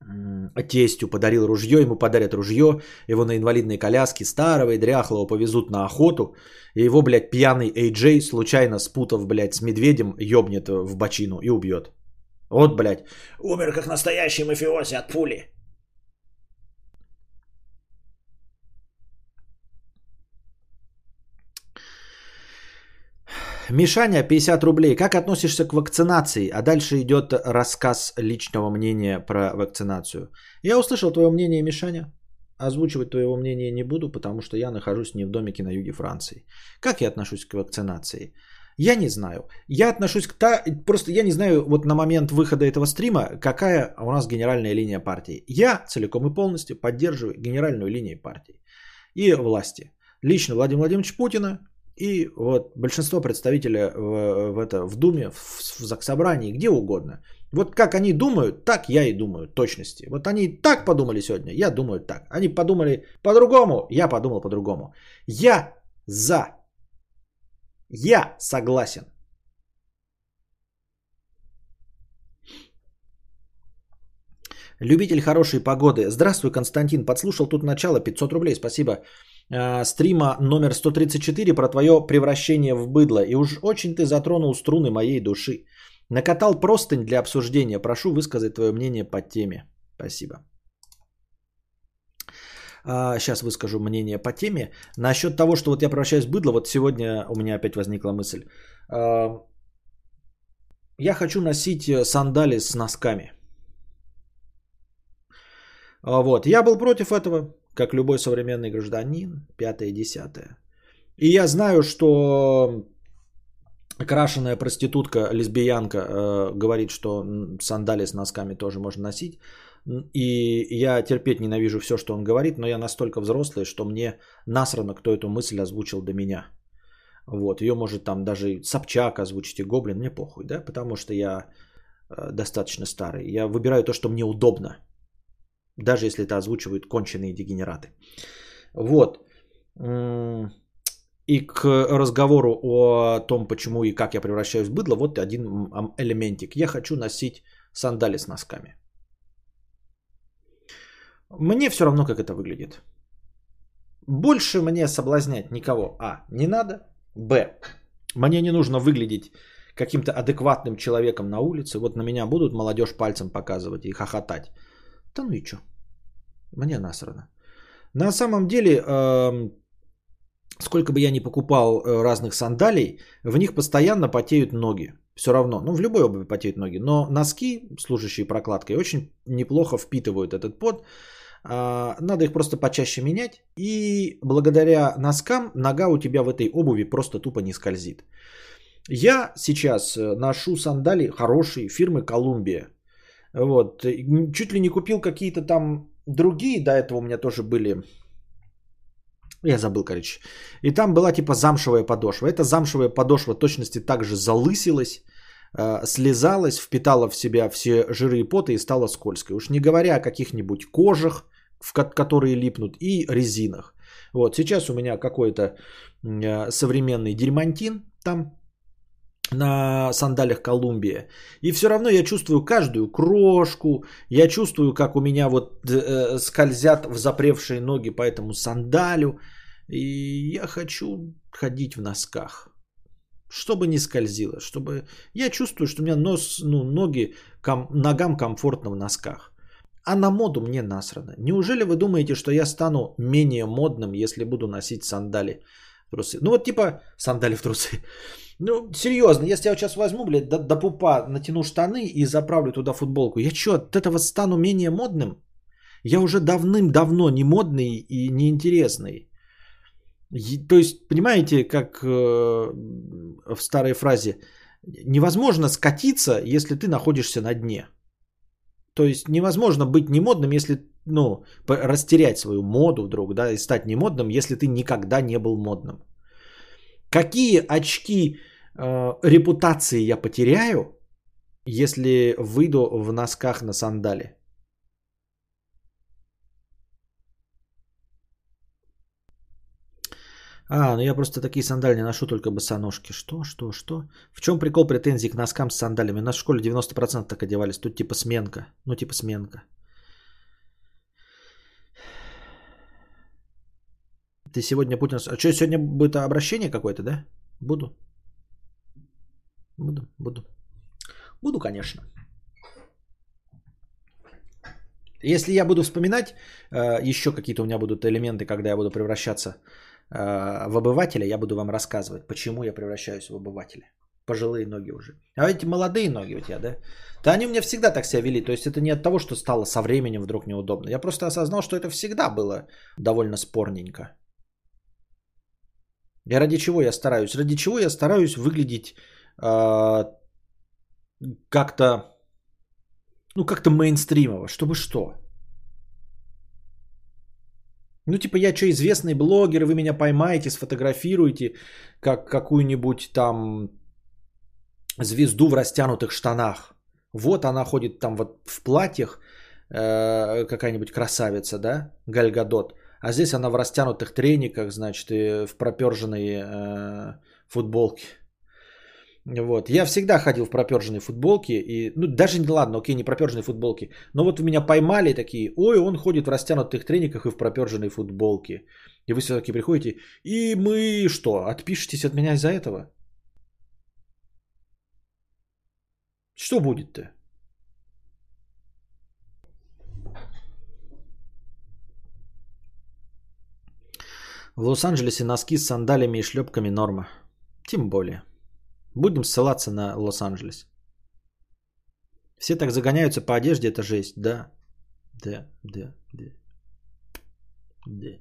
э, тестю подарил ружье, ему подарят ружье, его на инвалидной коляске старого и дряхлого повезут на охоту, и его, блядь, пьяный Эй случайно спутав, блядь, с медведем, ёбнет в бочину и убьет. Вот, блядь, умер как настоящий мафиози от пули. Мишаня, 50 рублей. Как относишься к вакцинации? А дальше идет рассказ личного мнения про вакцинацию. Я услышал твое мнение, Мишаня. Озвучивать твоего мнения не буду, потому что я нахожусь не в домике на юге Франции. Как я отношусь к вакцинации? Я не знаю. Я отношусь к та... Просто я не знаю вот на момент выхода этого стрима, какая у нас генеральная линия партии. Я целиком и полностью поддерживаю генеральную линию партии и власти. Лично Владимира Владимировича Путина и вот большинство представителей в, в, это, в Думе, в, в Заксобрании, где угодно. Вот как они думают, так я и думаю, точности. Вот они так подумали сегодня, я думаю так. Они подумали по-другому, я подумал по-другому. Я за я согласен. Любитель хорошей погоды. Здравствуй, Константин. Подслушал тут начало. 500 рублей. Спасибо. Э, стрима номер 134 про твое превращение в быдло. И уж очень ты затронул струны моей души. Накатал простынь для обсуждения. Прошу высказать твое мнение по теме. Спасибо. А, сейчас выскажу мнение по теме. Насчет того, что вот я превращаюсь в быдло, вот сегодня у меня опять возникла мысль. А, я хочу носить э, сандали с носками. А, вот. Я был против этого, как любой современный гражданин, пятое десятое. И я знаю, что крашеная проститутка, лесбиянка э, говорит, что сандали с носками тоже можно носить. И я терпеть ненавижу все, что он говорит, но я настолько взрослый, что мне насрано, кто эту мысль озвучил до меня. Вот, ее может там даже Собчак озвучить и Гоблин, мне похуй, да, потому что я э, достаточно старый. Я выбираю то, что мне удобно, даже если это озвучивают конченые дегенераты. Вот. И к разговору о том, почему и как я превращаюсь в быдло, вот один элементик. Я хочу носить сандали с носками. Мне все равно, как это выглядит. Больше мне соблазнять никого, а, не надо, б, мне не нужно выглядеть каким-то адекватным человеком на улице. Вот на меня будут молодежь пальцем показывать и хохотать. Да ну и что? Мне насрано. На самом деле, э, сколько бы я ни покупал э, разных сандалий, в них постоянно потеют ноги. Все равно. Ну, в любой обуви потеют ноги. Но носки, служащие прокладкой, очень неплохо впитывают этот пот. А, надо их просто почаще менять. И благодаря носкам нога у тебя в этой обуви просто тупо не скользит. Я сейчас э, ношу сандали хорошие фирмы Колумбия. Вот. Чуть ли не купил какие-то там другие. До этого у меня тоже были я забыл, короче. И там была типа замшевая подошва. Эта замшевая подошва точности также залысилась, э, слезалась, впитала в себя все жиры и поты и стала скользкой. Уж не говоря о каких-нибудь кожах, в которые липнут, и резинах. Вот сейчас у меня какой-то э, современный дерьмантин там на сандалях Колумбия. И все равно я чувствую каждую крошку, я чувствую, как у меня вот э, скользят в запревшие ноги по этому сандалю. И я хочу ходить в носках. Чтобы не скользило, чтобы... Я чувствую, что у меня нос, ну, ноги, ком... ногам комфортно в носках. А на моду мне насрано. Неужели вы думаете, что я стану менее модным, если буду носить сандали в трусы? Ну вот типа сандали в трусы. Ну, серьезно, если я сейчас возьму, блядь, до, до пупа натяну штаны и заправлю туда футболку, я что, от этого стану менее модным? Я уже давным-давно не модный и неинтересный. То есть, понимаете, как э, в старой фразе, невозможно скатиться, если ты находишься на дне. То есть невозможно быть немодным, если, ну, растерять свою моду вдруг, да, и стать немодным, если ты никогда не был модным. Какие очки э, репутации я потеряю, если выйду в носках на сандали? А, ну я просто такие сандали не ношу, только босоножки. Что, что, что? В чем прикол претензий к носкам с сандалиями? У нас в школе 90% так одевались. Тут типа сменка. Ну типа сменка. Ты сегодня Путин... А что, сегодня будет обращение какое-то, да? Буду. Буду, буду. Буду, конечно. Если я буду вспоминать, э, еще какие-то у меня будут элементы, когда я буду превращаться в обывателя, я буду вам рассказывать, почему я превращаюсь в обывателя. Пожилые ноги уже. А эти молодые ноги у тебя, да? Да они у меня всегда так себя вели. То есть это не от того, что стало со временем вдруг неудобно. Я просто осознал, что это всегда было довольно спорненько. И ради чего я стараюсь? Ради чего я стараюсь выглядеть э, как-то, ну как-то мейнстримово, чтобы что? Ну типа я что, известный блогер, вы меня поймаете, сфотографируете, как какую-нибудь там звезду в растянутых штанах. Вот она ходит там вот в платьях, э, какая-нибудь красавица, да, Гальгадот. А здесь она в растянутых трениках, значит, и в проперженной э, футболке. Вот. Я всегда ходил в проперженной футболке. И, ну, даже не ладно, окей, не проперженной футболке. Но вот меня поймали такие, ой, он ходит в растянутых трениках и в проперженной футболке. И вы все-таки приходите, и мы что, отпишетесь от меня из-за этого? Что будет-то? В Лос-Анджелесе носки с сандалями и шлепками норма. Тем более. Будем ссылаться на Лос-Анджелес. Все так загоняются по одежде, это жесть. Да, да, да, да. Да.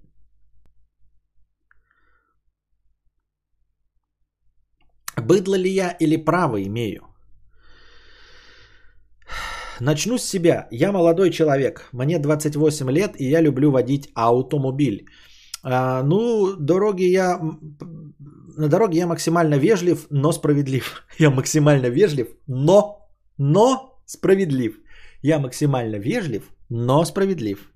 Быдло ли я или право имею? Начну с себя. Я молодой человек. Мне 28 лет, и я люблю водить автомобиль. А, ну, дороги я... На дороге я максимально вежлив, но справедлив. Я максимально вежлив, но... Но справедлив. Я максимально вежлив, но справедлив.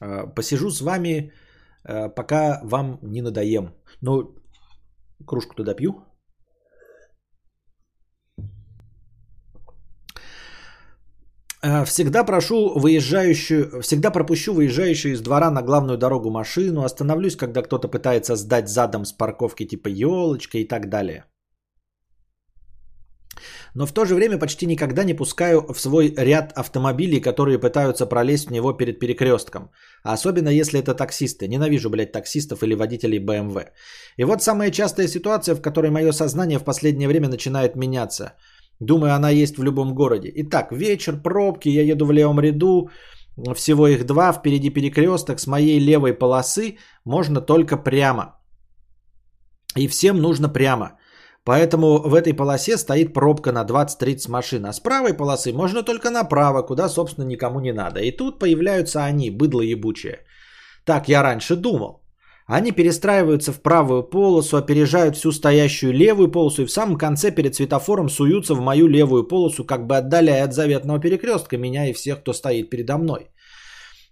А, посижу с вами, а, пока вам не надоем. Ну, кружку туда пью. Всегда прошу выезжающую, всегда пропущу выезжающую из двора на главную дорогу машину, остановлюсь, когда кто-то пытается сдать задом с парковки типа елочка и так далее. Но в то же время почти никогда не пускаю в свой ряд автомобилей, которые пытаются пролезть в него перед перекрестком. Особенно если это таксисты. Ненавижу, блядь, таксистов или водителей BMW. И вот самая частая ситуация, в которой мое сознание в последнее время начинает меняться – Думаю, она есть в любом городе. Итак, вечер, пробки, я еду в левом ряду, всего их два, впереди перекресток, с моей левой полосы можно только прямо. И всем нужно прямо. Поэтому в этой полосе стоит пробка на 20-30 машин. А с правой полосы можно только направо, куда, собственно, никому не надо. И тут появляются они, быдло ебучее. Так я раньше думал. Они перестраиваются в правую полосу, опережают всю стоящую левую полосу и в самом конце перед светофором суются в мою левую полосу, как бы отдаляя от заветного перекрестка меня и всех, кто стоит передо мной.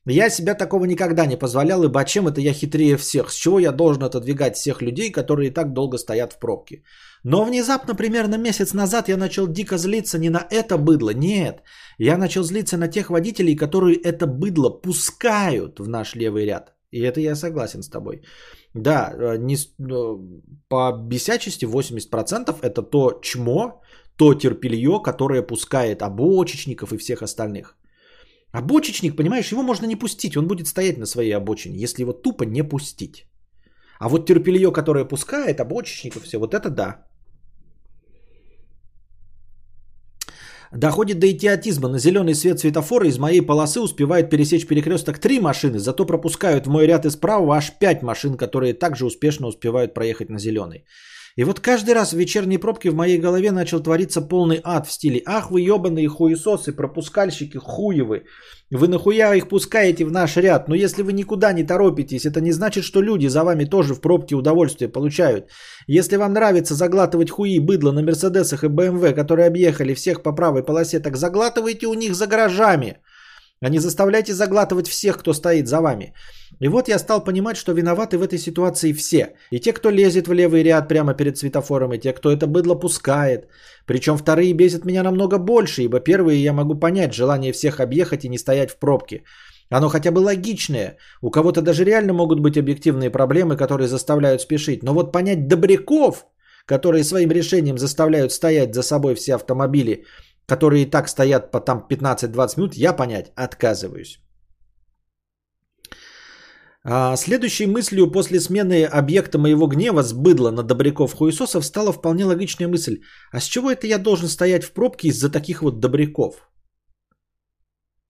Я себя такого никогда не позволял, ибо чем это я хитрее всех? С чего я должен отодвигать всех людей, которые и так долго стоят в пробке? Но внезапно, примерно месяц назад, я начал дико злиться не на это быдло, нет. Я начал злиться на тех водителей, которые это быдло пускают в наш левый ряд. И это я согласен с тобой. Да, э, не, по бесячести 80% это то чмо, то терпелье, которое пускает обочечников и всех остальных. Обочечник, понимаешь, его можно не пустить, он будет стоять на своей обочине, если его тупо не пустить. А вот терпелье, которое пускает, обочечников, все, вот это да. Доходит до идиотизма. На зеленый свет светофора из моей полосы успевает пересечь перекресток три машины, зато пропускают в мой ряд из правого аж пять машин, которые также успешно успевают проехать на зеленый. И вот каждый раз в вечерней пробке в моей голове начал твориться полный ад в стиле «Ах вы ебаные хуесосы, пропускальщики хуевы, вы нахуя их пускаете в наш ряд? Но если вы никуда не торопитесь, это не значит, что люди за вами тоже в пробке удовольствие получают. Если вам нравится заглатывать хуи быдло на Мерседесах и БМВ, которые объехали всех по правой полосе, так заглатывайте у них за гаражами, а не заставляйте заглатывать всех, кто стоит за вами. И вот я стал понимать, что виноваты в этой ситуации все. И те, кто лезет в левый ряд прямо перед светофором, и те, кто это быдло пускает. Причем вторые бесят меня намного больше, ибо первые я могу понять желание всех объехать и не стоять в пробке. Оно хотя бы логичное. У кого-то даже реально могут быть объективные проблемы, которые заставляют спешить. Но вот понять добряков, которые своим решением заставляют стоять за собой все автомобили, которые и так стоят по там 15-20 минут, я понять отказываюсь. А следующей мыслью после смены объекта моего гнева с быдла на добряков хуесосов стала вполне логичная мысль. А с чего это я должен стоять в пробке из-за таких вот добряков?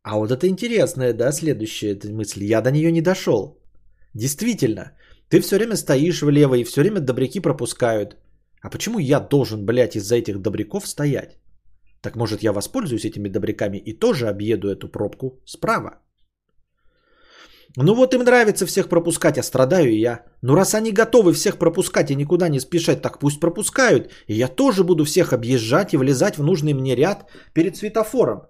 А вот это интересная, да, следующая мысль. Я до нее не дошел. Действительно, ты все время стоишь влево и все время добряки пропускают. А почему я должен, блядь, из-за этих добряков стоять? Так может я воспользуюсь этими добряками и тоже объеду эту пробку справа? Ну вот им нравится всех пропускать, а страдаю и я. Ну раз они готовы всех пропускать и никуда не спешать, так пусть пропускают. И я тоже буду всех объезжать и влезать в нужный мне ряд перед светофором.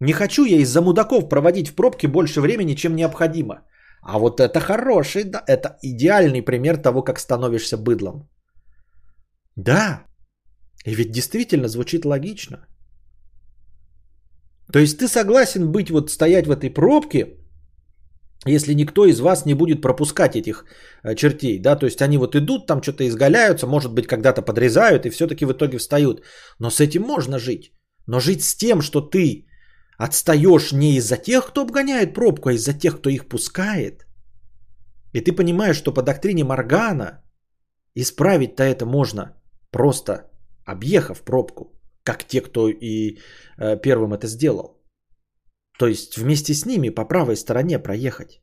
Не хочу я из-за мудаков проводить в пробке больше времени, чем необходимо. А вот это хороший, да, это идеальный пример того, как становишься быдлом. Да, и ведь действительно звучит логично. То есть ты согласен быть вот стоять в этой пробке, если никто из вас не будет пропускать этих э, чертей, да, то есть они вот идут, там что-то изгаляются, может быть, когда-то подрезают и все-таки в итоге встают. Но с этим можно жить. Но жить с тем, что ты отстаешь не из-за тех, кто обгоняет пробку, а из-за тех, кто их пускает. И ты понимаешь, что по доктрине Маргана исправить-то это можно, просто объехав пробку, как те, кто и э, первым это сделал. То есть вместе с ними по правой стороне проехать.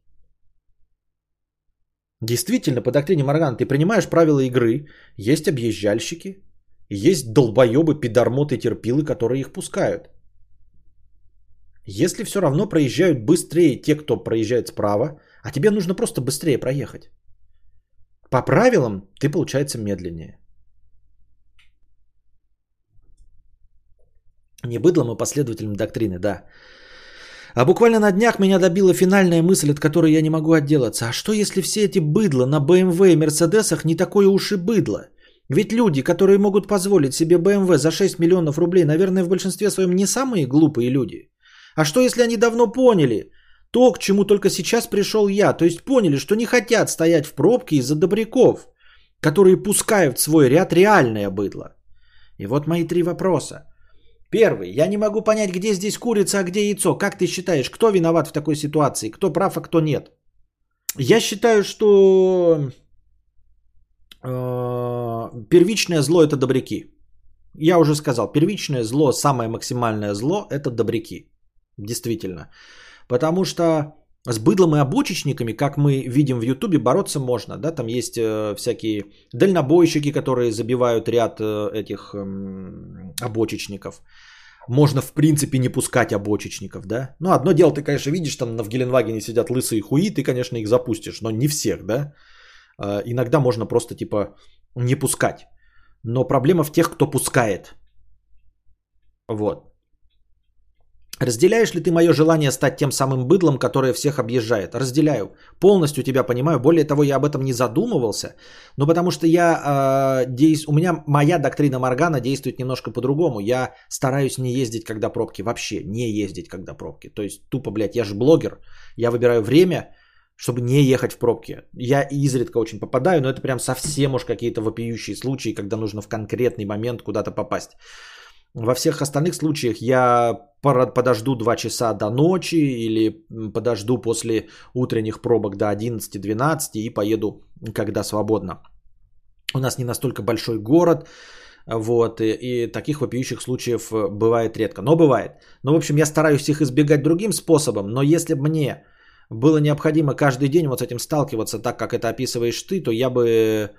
Действительно, по доктрине Моргана ты принимаешь правила игры, есть объезжальщики, есть долбоебы, пидормоты, терпилы, которые их пускают. Если все равно проезжают быстрее те, кто проезжает справа, а тебе нужно просто быстрее проехать. По правилам ты, получается, медленнее. Не быдлом и последователем доктрины, да. А буквально на днях меня добила финальная мысль, от которой я не могу отделаться. А что если все эти быдло на BMW и Мерседесах не такое уж и быдло? Ведь люди, которые могут позволить себе BMW за 6 миллионов рублей, наверное, в большинстве своем не самые глупые люди. А что если они давно поняли то, к чему только сейчас пришел я? То есть поняли, что не хотят стоять в пробке из-за добряков, которые пускают в свой ряд реальное быдло. И вот мои три вопроса. Первый. Я не могу понять, где здесь курица, а где яйцо. Как ты считаешь, кто виноват в такой ситуации? Кто прав, а кто нет? Я считаю, что э, первичное зло это добряки. Я уже сказал, первичное зло, самое максимальное зло это добряки. Действительно. Потому что с быдлом и обочечниками, как мы видим в Ютубе, бороться можно. Да? Там есть э, всякие дальнобойщики, которые забивают ряд э, этих э, обочечников. Можно, в принципе, не пускать обочечников, да? Ну, одно дело, ты, конечно, видишь, там в Геленвагене сидят лысые хуи, ты, конечно, их запустишь, но не всех, да? Э, иногда можно просто типа не пускать. Но проблема в тех, кто пускает. Вот. Разделяешь ли ты мое желание стать тем самым быдлом, которое всех объезжает? Разделяю. Полностью тебя понимаю. Более того, я об этом не задумывался. Но потому что я, э, действ... у меня моя доктрина Моргана действует немножко по-другому. Я стараюсь не ездить, когда пробки. Вообще не ездить, когда пробки. То есть тупо, блядь, я же блогер. Я выбираю время, чтобы не ехать в пробки. Я изредка очень попадаю, но это прям совсем уж какие-то вопиющие случаи, когда нужно в конкретный момент куда-то попасть. Во всех остальных случаях я подожду 2 часа до ночи или подожду после утренних пробок до 11-12 и поеду, когда свободно. У нас не настолько большой город, вот, и, и таких вопиющих случаев э, бывает редко, но бывает. Ну, в общем, я стараюсь их избегать другим способом, но если бы мне было необходимо каждый день вот с этим сталкиваться так, как это описываешь ты, то я бы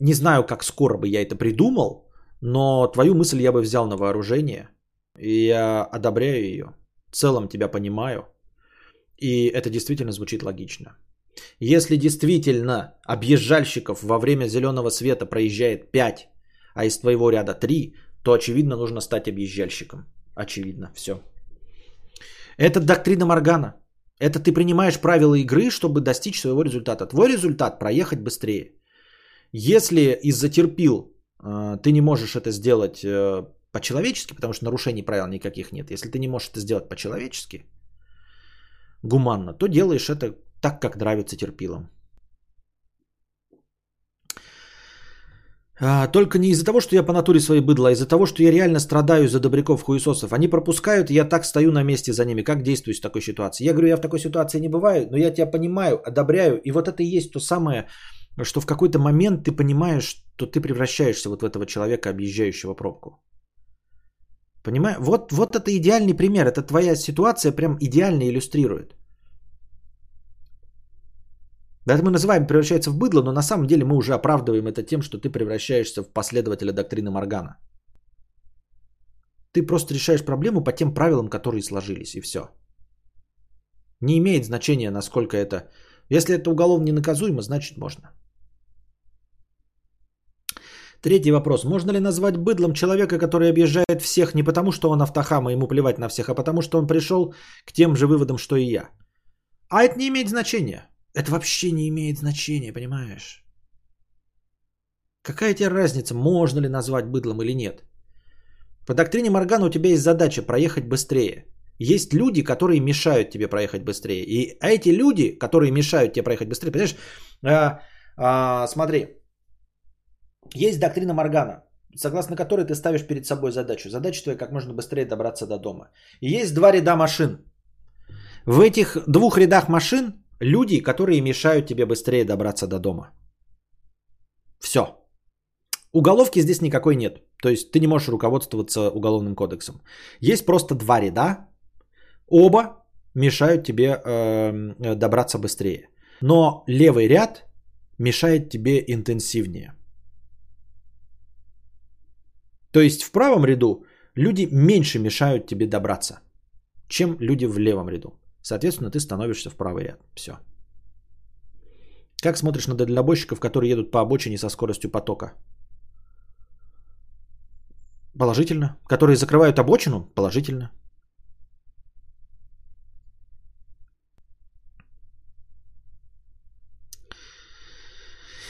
не знаю, как скоро бы я это придумал, но твою мысль я бы взял на вооружение, и я одобряю ее. В целом тебя понимаю, и это действительно звучит логично. Если действительно объезжальщиков во время зеленого света проезжает 5, а из твоего ряда 3, то очевидно нужно стать объезжальщиком. Очевидно, все. Это доктрина Моргана. Это ты принимаешь правила игры, чтобы достичь своего результата. Твой результат проехать быстрее. Если из-за терпил ты не можешь это сделать э, по-человечески, потому что нарушений правил никаких нет. Если ты не можешь это сделать по-человечески, гуманно, то делаешь это так, как нравится терпилам. А, только не из-за того, что я по натуре своей быдла, а из-за того, что я реально страдаю за добряков хуесосов. Они пропускают, и я так стою на месте за ними. Как действую в такой ситуации? Я говорю, я в такой ситуации не бываю, но я тебя понимаю, одобряю. И вот это и есть то самое, что в какой-то момент ты понимаешь, что ты превращаешься вот в этого человека, объезжающего пробку. Понимаешь? Вот, вот это идеальный пример. Это твоя ситуация прям идеально иллюстрирует. Да, это мы называем превращается в быдло, но на самом деле мы уже оправдываем это тем, что ты превращаешься в последователя доктрины Моргана. Ты просто решаешь проблему по тем правилам, которые сложились, и все. Не имеет значения, насколько это... Если это уголовно не наказуемо, значит можно. Третий вопрос. Можно ли назвать быдлом человека, который объезжает всех не потому, что он автохам и ему плевать на всех, а потому, что он пришел к тем же выводам, что и я? А это не имеет значения. Это вообще не имеет значения, понимаешь? Какая тебе разница, можно ли назвать быдлом или нет? По доктрине Моргана у тебя есть задача проехать быстрее. Есть люди, которые мешают тебе проехать быстрее. И эти люди, которые мешают тебе проехать быстрее, понимаешь, а, а, смотри, есть доктрина Моргана, согласно которой ты ставишь перед собой задачу. Задача твоя как можно быстрее добраться до дома. И есть два ряда машин. В этих двух рядах машин люди, которые мешают тебе быстрее добраться до дома. Все. Уголовки здесь никакой нет. То есть ты не можешь руководствоваться уголовным кодексом. Есть просто два ряда. Оба мешают тебе э, добраться быстрее. Но левый ряд мешает тебе интенсивнее. То есть в правом ряду люди меньше мешают тебе добраться, чем люди в левом ряду. Соответственно, ты становишься в правый ряд. Все. Как смотришь на дальнобойщиков, которые едут по обочине со скоростью потока? Положительно. Которые закрывают обочину? Положительно.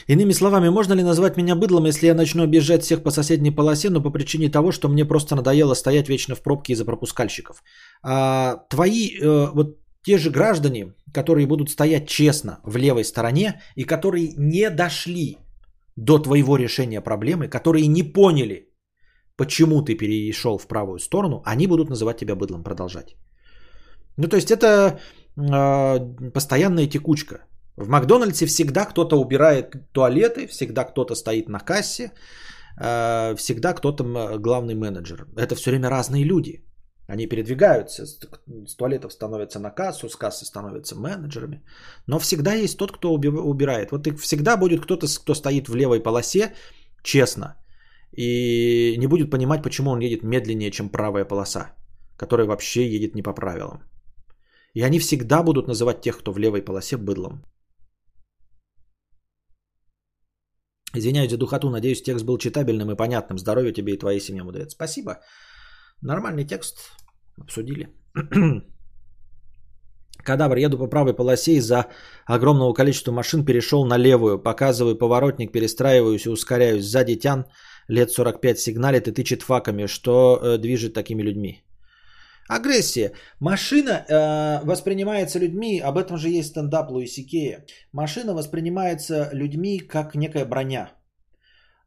Иными словами, можно ли назвать меня быдлом, если я начну объезжать всех по соседней полосе, но по причине того, что мне просто надоело стоять вечно в пробке из-за пропускальщиков? А, твои, э, вот те же граждане, которые будут стоять честно в левой стороне и которые не дошли до твоего решения проблемы, которые не поняли, почему ты перешел в правую сторону, они будут называть тебя быдлом. Продолжать. Ну, то есть это э, постоянная текучка. В Макдональдсе всегда кто-то убирает туалеты, всегда кто-то стоит на кассе, э, всегда кто-то главный менеджер. Это все время разные люди. Они передвигаются, с туалетов становятся на кассу, с кассы становятся менеджерами. Но всегда есть тот, кто убирает. Вот всегда будет кто-то, кто стоит в левой полосе, честно, и не будет понимать, почему он едет медленнее, чем правая полоса, которая вообще едет не по правилам. И они всегда будут называть тех, кто в левой полосе, быдлом. Извиняюсь за духоту, надеюсь, текст был читабельным и понятным. Здоровья тебе и твоей семье, мудрец. Спасибо. Нормальный текст. Обсудили. Кадавр, еду по правой полосе из-за огромного количества машин перешел на левую. Показываю поворотник, перестраиваюсь и ускоряюсь. Сзади тян лет 45 сигналит и тычет факами. Что э, движет такими людьми? Агрессия. Машина э, воспринимается людьми, об этом же есть стендап Луиси Кея. Машина воспринимается людьми как некая броня.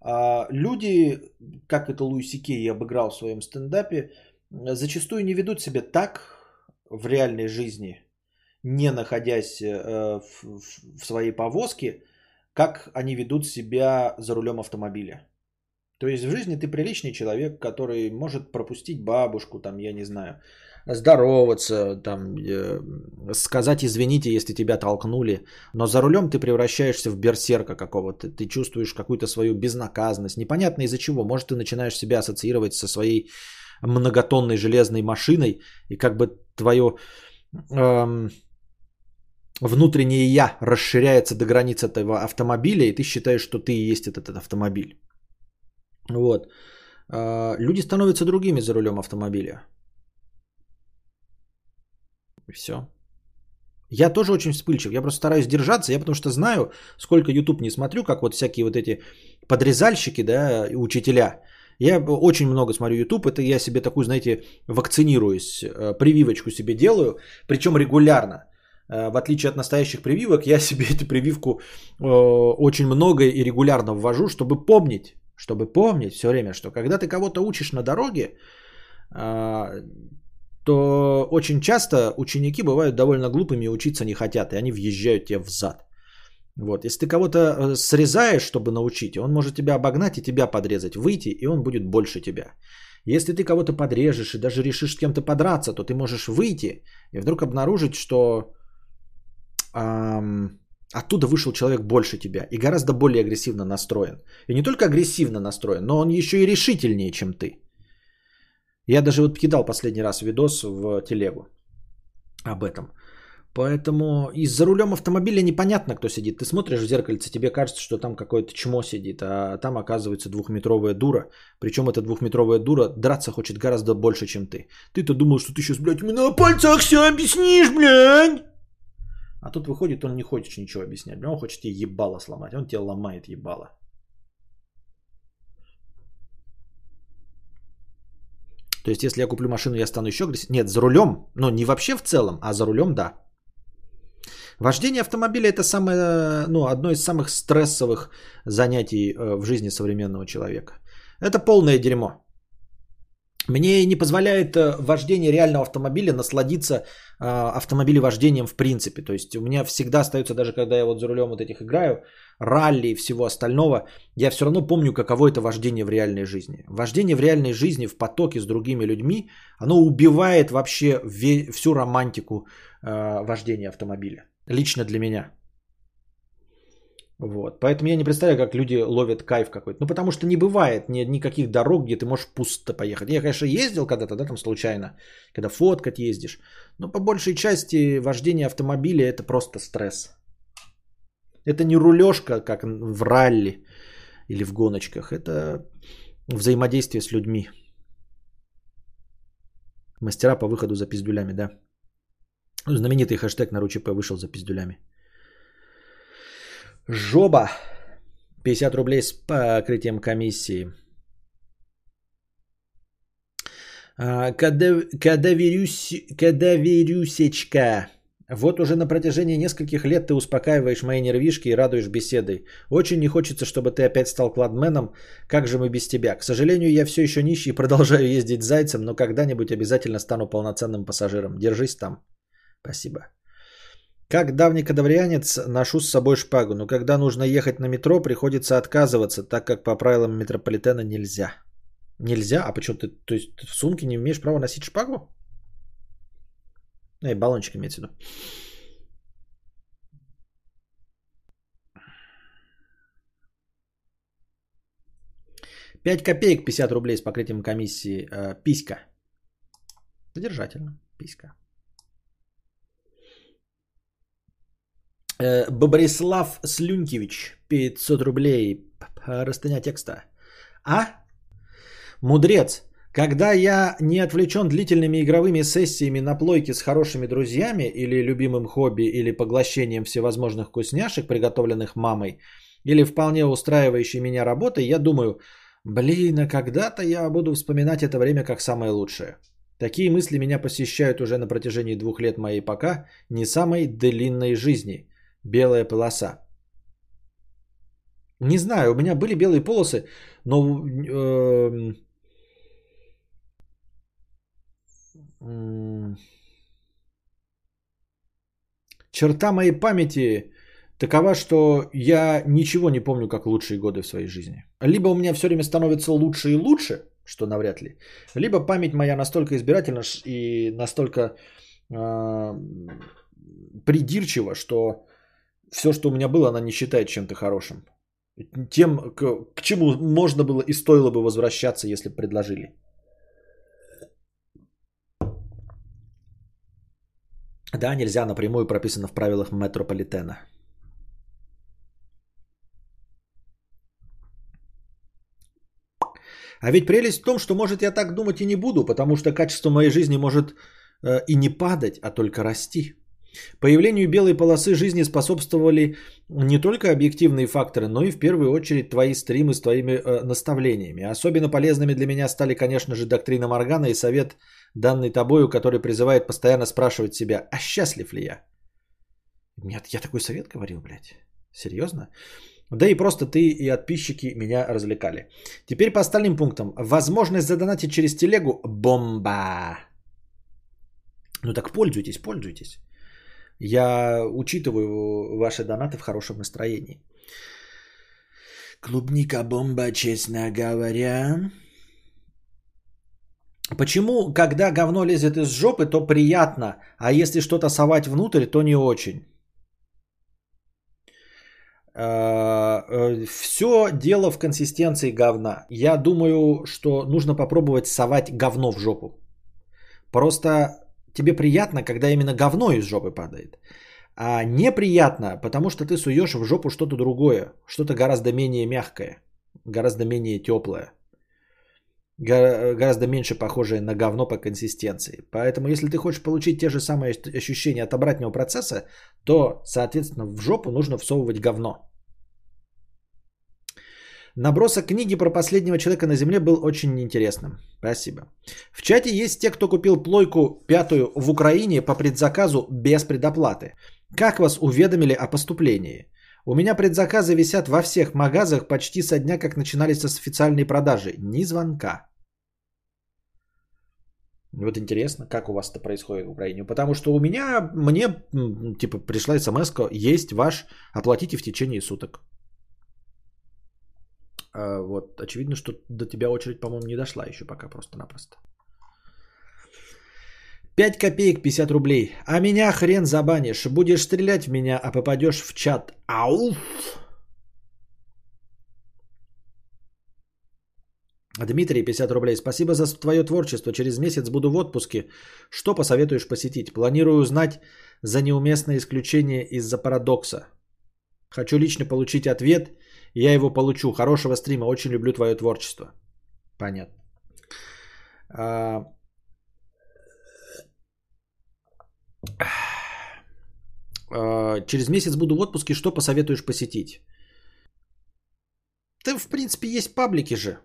А люди, как это Луиси Кей обыграл в своем стендапе, зачастую не ведут себя так в реальной жизни, не находясь э, в, в своей повозке, как они ведут себя за рулем автомобиля. То есть в жизни ты приличный человек, который может пропустить бабушку, там, я не знаю, здороваться, там, э, сказать извините, если тебя толкнули. Но за рулем ты превращаешься в берсерка какого-то. Ты чувствуешь какую-то свою безнаказанность. Непонятно из-за чего. Может, ты начинаешь себя ассоциировать со своей многотонной железной машиной, и как бы твое эм, внутреннее я расширяется до границ этого автомобиля, и ты считаешь, что ты и есть этот, этот автомобиль. Вот. Э, люди становятся другими за рулем автомобиля. Все. Я тоже очень вспыльчив. Я просто стараюсь держаться. Я потому что знаю, сколько YouTube не смотрю, как вот всякие вот эти подрезальщики, да, учителя. Я очень много смотрю YouTube. Это я себе такую, знаете, вакцинируюсь, э, прививочку себе делаю. Причем регулярно. Э, в отличие от настоящих прививок, я себе эту прививку э, очень много и регулярно ввожу, чтобы помнить, чтобы помнить все время, что когда ты кого-то учишь на дороге, то очень часто ученики бывают довольно глупыми и учиться не хотят, и они въезжают тебе в зад. Вот. Если ты кого-то э, срезаешь, чтобы научить, он может тебя обогнать и тебя подрезать, выйти, и он будет больше тебя. Если ты кого-то подрежешь и даже решишь с кем-то подраться, то ты можешь выйти и вдруг обнаружить, что эм, оттуда вышел человек больше тебя и гораздо более агрессивно настроен. И не только агрессивно настроен, но он еще и решительнее, чем ты. Я даже вот кидал последний раз видос в телегу об этом. Поэтому и за рулем автомобиля непонятно, кто сидит. Ты смотришь в зеркальце, тебе кажется, что там какое-то чмо сидит, а там оказывается двухметровая дура. Причем эта двухметровая дура драться хочет гораздо больше, чем ты. Ты-то думал, что ты сейчас, блядь, на пальцах все объяснишь, блядь. А тут выходит, он не хочет ничего объяснять. Он хочет тебе ебало сломать. Он тебе ломает ебало. То есть, если я куплю машину, я стану еще агрессивнее. Нет, за рулем, но не вообще в целом, а за рулем, да. Вождение автомобиля это самое, ну, одно из самых стрессовых занятий э, в жизни современного человека. Это полное дерьмо. Мне не позволяет э, вождение реального автомобиля насладиться э, вождением в принципе. То есть у меня всегда остается, даже когда я вот за рулем вот этих играю, ралли и всего остального, я все равно помню, каково это вождение в реальной жизни. Вождение в реальной жизни в потоке с другими людьми, оно убивает вообще всю романтику э, вождения автомобиля. Лично для меня. Вот. Поэтому я не представляю, как люди ловят кайф какой-то. Ну, потому что не бывает ни, никаких дорог, где ты можешь пусто поехать. Я, конечно, ездил когда-то, да, там случайно, когда фоткать ездишь. Но по большей части вождение автомобиля это просто стресс. Это не рулежка, как в ралли или в гоночках. Это взаимодействие с людьми. Мастера по выходу за пиздюлями, да. Знаменитый хэштег на РУЧП вышел за пиздюлями. Жоба. 50 рублей с покрытием комиссии. А, Кадаверюсечка. Вот уже на протяжении нескольких лет ты успокаиваешь мои нервишки и радуешь беседой. Очень не хочется, чтобы ты опять стал кладменом. Как же мы без тебя? К сожалению, я все еще нищий и продолжаю ездить зайцем, но когда-нибудь обязательно стану полноценным пассажиром. Держись там. Спасибо. Как давний кадаврианец ношу с собой шпагу, но когда нужно ехать на метро, приходится отказываться, так как по правилам метрополитена нельзя. Нельзя? А почему ты, то есть в сумке не имеешь права носить шпагу? Эй, баллончик имеется в виду. Пять копеек 50 рублей с покрытием комиссии. Э, писька. Содержательно. Писька. Бобрислав Слюнкевич, 500 рублей. Простыня текста. А? Мудрец. Когда я не отвлечен длительными игровыми сессиями на плойке с хорошими друзьями или любимым хобби или поглощением всевозможных вкусняшек, приготовленных мамой, или вполне устраивающей меня работой, я думаю, блин, а когда-то я буду вспоминать это время как самое лучшее. Такие мысли меня посещают уже на протяжении двух лет моей пока не самой длинной жизни. Белая полоса. Не знаю, у меня были белые полосы, но э, черта моей памяти такова, что я ничего не помню как лучшие годы в своей жизни. Либо у меня все время становится лучше и лучше, что навряд ли, либо память моя настолько избирательна и настолько э, придирчива, что все, что у меня было, она не считает чем-то хорошим. Тем, к, к чему можно было и стоило бы возвращаться, если бы предложили. Да, нельзя напрямую прописано в правилах метрополитена. А ведь прелесть в том, что может я так думать и не буду, потому что качество моей жизни может э, и не падать, а только расти. Появлению белой полосы жизни способствовали не только объективные факторы, но и в первую очередь твои стримы с твоими э, наставлениями. Особенно полезными для меня стали, конечно же, доктрина Моргана и совет, данный тобою, который призывает постоянно спрашивать себя, а счастлив ли я? Нет, я такой совет говорил, блядь. Серьезно? Да и просто ты и подписчики меня развлекали. Теперь по остальным пунктам. Возможность задонатить через телегу – бомба. Ну так пользуйтесь, пользуйтесь. Я учитываю ваши донаты в хорошем настроении. Клубника бомба, честно говоря. Почему, когда говно лезет из жопы, то приятно, а если что-то совать внутрь, то не очень? Э, э, Все дело в консистенции говна. Я думаю, что нужно попробовать совать говно в жопу. Просто тебе приятно, когда именно говно из жопы падает. А неприятно, потому что ты суешь в жопу что-то другое, что-то гораздо менее мягкое, гораздо менее теплое, гораздо меньше похожее на говно по консистенции. Поэтому, если ты хочешь получить те же самые ощущения от обратного процесса, то, соответственно, в жопу нужно всовывать говно. Набросок книги про последнего человека на Земле был очень интересным. Спасибо. В чате есть те, кто купил плойку пятую в Украине по предзаказу без предоплаты. Как вас уведомили о поступлении? У меня предзаказы висят во всех магазах почти со дня, как начинались с официальной продажи. Ни звонка. Вот интересно, как у вас это происходит в Украине. Потому что у меня, мне, типа, пришла смс есть ваш, оплатите в течение суток. А, вот, очевидно, что до тебя очередь, по-моему, не дошла еще пока просто-напросто. 5 копеек 50 рублей. А меня хрен забанишь. Будешь стрелять в меня, а попадешь в чат. Ауф! Дмитрий, 50 рублей. Спасибо за твое творчество. Через месяц буду в отпуске. Что посоветуешь посетить? Планирую узнать за неуместное исключение из-за парадокса. Хочу лично получить ответ. Я его получу. Хорошего стрима. Очень люблю твое творчество. Понятно. А... А, через месяц буду в отпуске. Что посоветуешь посетить? Да, в принципе, есть паблики же.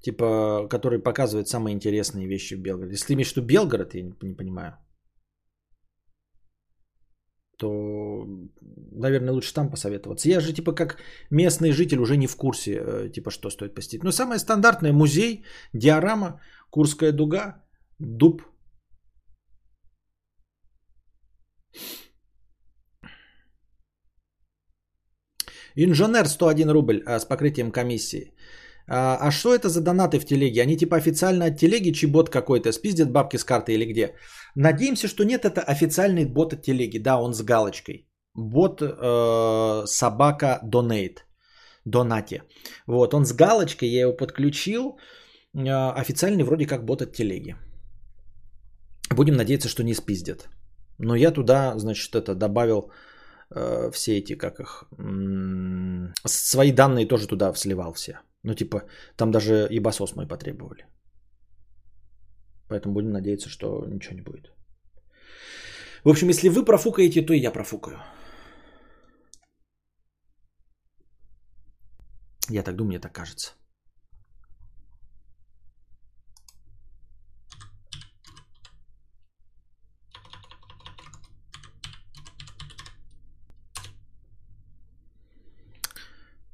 Типа, которые показывают самые интересные вещи в Белгороде. Если ты имеешь в виду Белгород, я не, не понимаю. То, наверное, лучше там посоветоваться. Я же, типа, как местный житель уже не в курсе, э, типа, что стоит посетить. Но самое стандартное музей, диорама, Курская дуга, дуб. Инженер 101 рубль а, с покрытием комиссии. А, а что это за донаты в телеге? Они типа официально от телеги, чи бот какой-то, спиздят бабки с карты или где? Надеемся, что нет, это официальный бот от телеги. Да, он с галочкой. Бот э, собака донейт. Донате. Вот, он с галочкой, я его подключил. Э, официальный вроде как бот от телеги. Будем надеяться, что не спиздят. Но я туда, значит, это добавил э, все эти, как их, м- свои данные тоже туда сливал все. Ну, типа, там даже ебасос мой потребовали. Поэтому будем надеяться, что ничего не будет. В общем, если вы профукаете, то и я профукаю. Я так думаю, мне так кажется.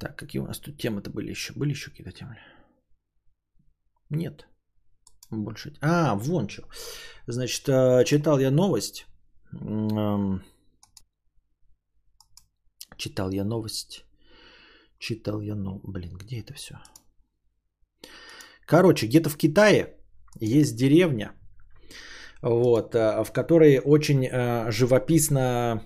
Так, какие у нас тут темы-то были еще? Были еще какие-то темы? Нет. Больше. А, вон что. Значит, э, читал я новость. Эм, Читал я новость. Читал я, ну, блин, где это все? Короче, где-то в Китае есть деревня, вот, э, в которой очень э, живописно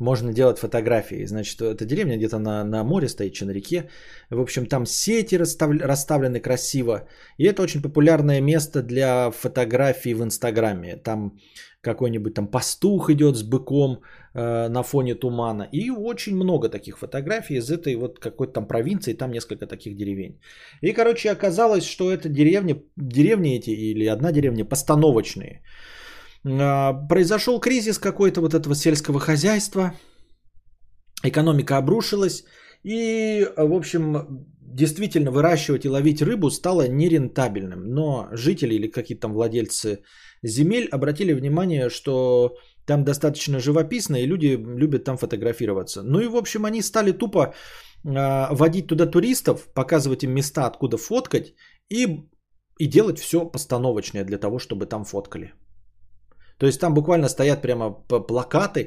можно делать фотографии. Значит, эта деревня где-то на, на море стоит, че на реке. В общем, там сети расстав, расставлены красиво. И это очень популярное место для фотографий в Инстаграме. Там какой-нибудь там пастух идет с быком э, на фоне тумана. И очень много таких фотографий из этой вот какой-то там провинции, там несколько таких деревень. И, короче, оказалось, что это деревня, деревни эти или одна деревня постановочные. Э, произошел кризис какой-то вот этого сельского хозяйства, экономика обрушилась, и, в общем, действительно выращивать и ловить рыбу стало нерентабельным. Но жители или какие-то там владельцы земель обратили внимание, что там достаточно живописно, и люди любят там фотографироваться. Ну и, в общем, они стали тупо э, водить туда туристов, показывать им места, откуда фоткать, и, и делать все постановочное для того, чтобы там фоткали. То есть там буквально стоят прямо плакаты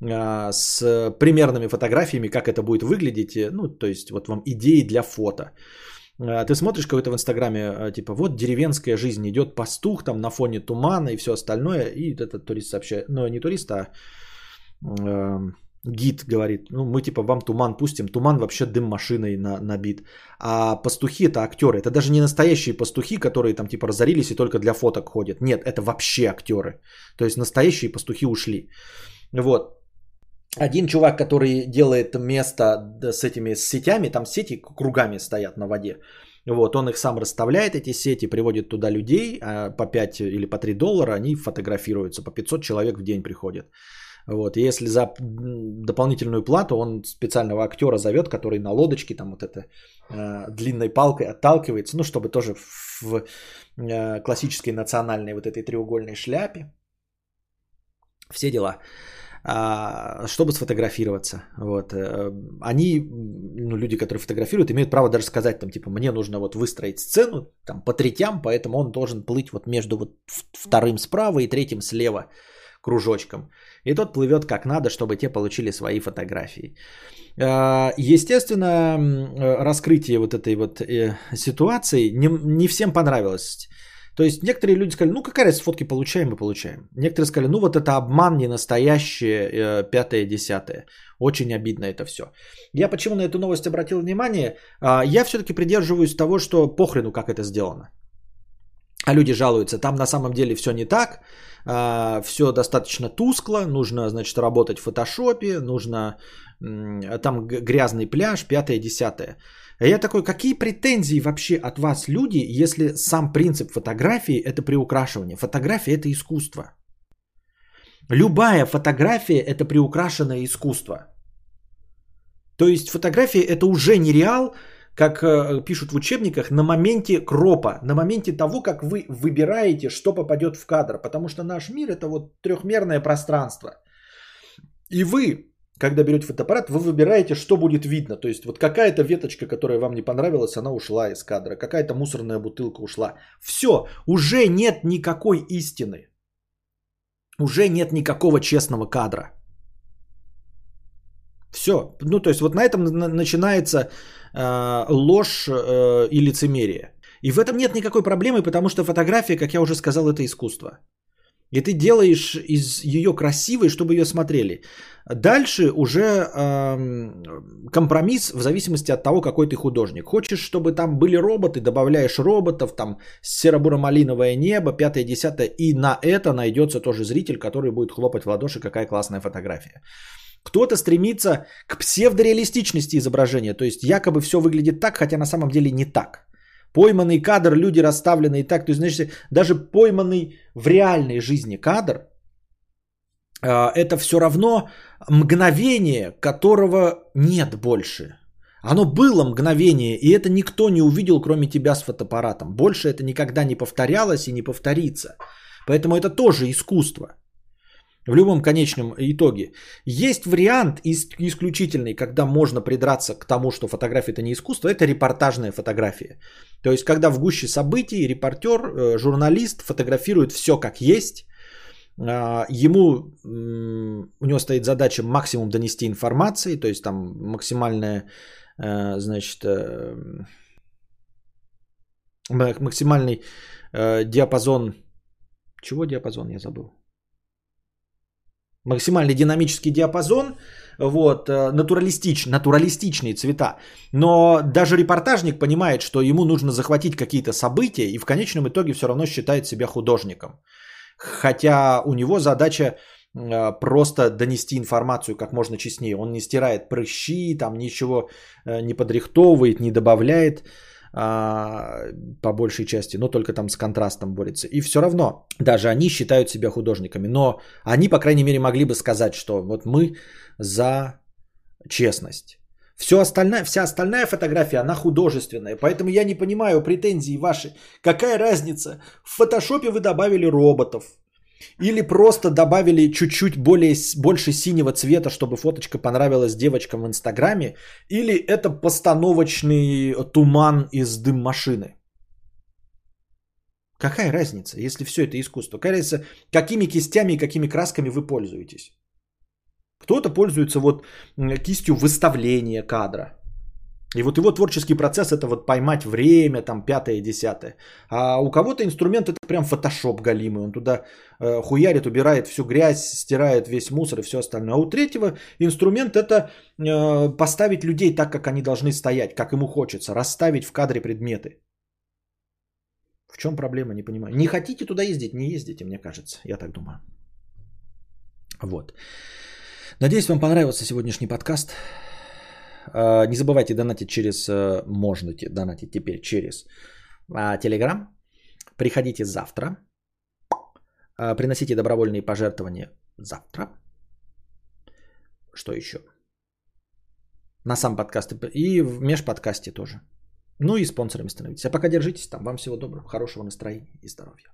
э, с примерными фотографиями, как это будет выглядеть. Ну, то есть вот вам идеи для фото. Э, ты смотришь какой-то в Инстаграме, э, типа, вот деревенская жизнь, идет пастух там на фоне тумана и все остальное, и этот турист сообщает, ну не турист, а э, гид говорит, ну мы типа вам туман пустим, туман вообще дым машиной на, набит, а пастухи это актеры, это даже не настоящие пастухи, которые там типа разорились и только для фоток ходят, нет, это вообще актеры, то есть настоящие пастухи ушли, вот, один чувак, который делает место с этими сетями, там сети кругами стоят на воде. Вот, он их сам расставляет, эти сети, приводит туда людей, а по 5 или по 3 доллара они фотографируются, по 500 человек в день приходят. Вот, и если за дополнительную плату он специального актера зовет, который на лодочке там вот это э, длинной палкой отталкивается, ну, чтобы тоже в э, классической национальной вот этой треугольной шляпе. Все дела. А, чтобы сфотографироваться. Вот. Э, они, ну, люди, которые фотографируют, имеют право даже сказать, там, типа, мне нужно вот выстроить сцену там, по третям, поэтому он должен плыть вот между вот вторым справа и третьим слева кружочком. И тот плывет как надо, чтобы те получили свои фотографии. А, естественно, раскрытие вот этой вот э, ситуации не, не всем понравилось. То есть некоторые люди сказали, ну какая разница, фотки получаем и получаем. Некоторые сказали, ну вот это обман не настоящее, э, пятое, десятое. Очень обидно это все. Я почему на эту новость обратил внимание? А, я все-таки придерживаюсь того, что похрену, как это сделано. А люди жалуются, там на самом деле все не так, все достаточно тускло, нужно, значит, работать в фотошопе, нужно там грязный пляж, пятое, десятое. А я такой, какие претензии вообще от вас люди, если сам принцип фотографии это приукрашивание? Фотография это искусство. Любая фотография это приукрашенное искусство. То есть фотография это уже не реал, как э, пишут в учебниках, на моменте кропа, на моменте того, как вы выбираете, что попадет в кадр. Потому что наш мир это вот трехмерное пространство. И вы когда берете фотоаппарат, вы выбираете, что будет видно. То есть вот какая-то веточка, которая вам не понравилась, она ушла из кадра. Какая-то мусорная бутылка ушла. Все, уже нет никакой истины. Уже нет никакого честного кадра. Все. Ну, то есть вот на этом начинается ложь э, и лицемерие. И в этом нет никакой проблемы, потому что фотография, как я уже сказал, это искусство. И ты делаешь из ее красивой, чтобы ее смотрели. Дальше уже э, компромисс в зависимости от того, какой ты художник. Хочешь, чтобы там были роботы, добавляешь роботов, там серо-буро-малиновое небо, пятое, десятое, и на это найдется тоже зритель, который будет хлопать в ладоши, какая классная фотография. Кто-то стремится к псевдореалистичности изображения, то есть якобы все выглядит так, хотя на самом деле не так. Пойманный кадр, люди расставленные так, то есть, знаешь, даже пойманный в реальной жизни кадр, а, это все равно мгновение, которого нет больше. Оно было мгновение, и это никто не увидел, кроме тебя с фотоаппаратом. Больше это никогда не повторялось и не повторится. Поэтому это тоже искусство. В любом конечном итоге. Есть вариант исключительный, когда можно придраться к тому, что фотография это не искусство, это репортажная фотография. То есть, когда в гуще событий репортер, э, журналист фотографирует все как есть, а, ему, у него стоит задача максимум донести информации, то есть там максимальная, э, значит, э, максимальный диапазон, чего диапазон я забыл? Максимальный динамический диапазон, вот, э, натуралистич, натуралистичные цвета. Но даже репортажник понимает, что ему нужно захватить какие-то события и в конечном итоге все равно считает себя художником. Хотя у него задача э, просто донести информацию как можно честнее. Он не стирает прыщи, там ничего э, не подрихтовывает, не добавляет по большей части, но только там с контрастом борется. И все равно, даже они считают себя художниками, но они, по крайней мере, могли бы сказать, что вот мы за честность. Все остальное, вся остальная фотография, она художественная. Поэтому я не понимаю претензий ваши. Какая разница? В фотошопе вы добавили роботов. Или просто добавили чуть-чуть более, больше синего цвета, чтобы фоточка понравилась девочкам в Инстаграме. Или это постановочный туман из дым машины. Какая разница, если все это искусство? Разница, какими кистями и какими красками вы пользуетесь? Кто-то пользуется вот кистью выставления кадра. И вот его творческий процесс это вот поймать время, там пятое, десятое. А у кого-то инструмент это прям фотошоп галимый. Он туда э, хуярит, убирает всю грязь, стирает весь мусор и все остальное. А у третьего инструмент это э, поставить людей так, как они должны стоять, как ему хочется. Расставить в кадре предметы. В чем проблема, не понимаю. Не хотите туда ездить, не ездите, мне кажется. Я так думаю. Вот. Надеюсь, вам понравился сегодняшний подкаст. А, не забывайте донатить через, э, можете донатить теперь через Телеграм. Приходите завтра. А, приносите добровольные пожертвования завтра. Что еще? На сам подкаст и в межподкасте тоже. Ну и спонсорами становитесь. А пока держитесь там. Вам всего доброго, хорошего настроения и здоровья.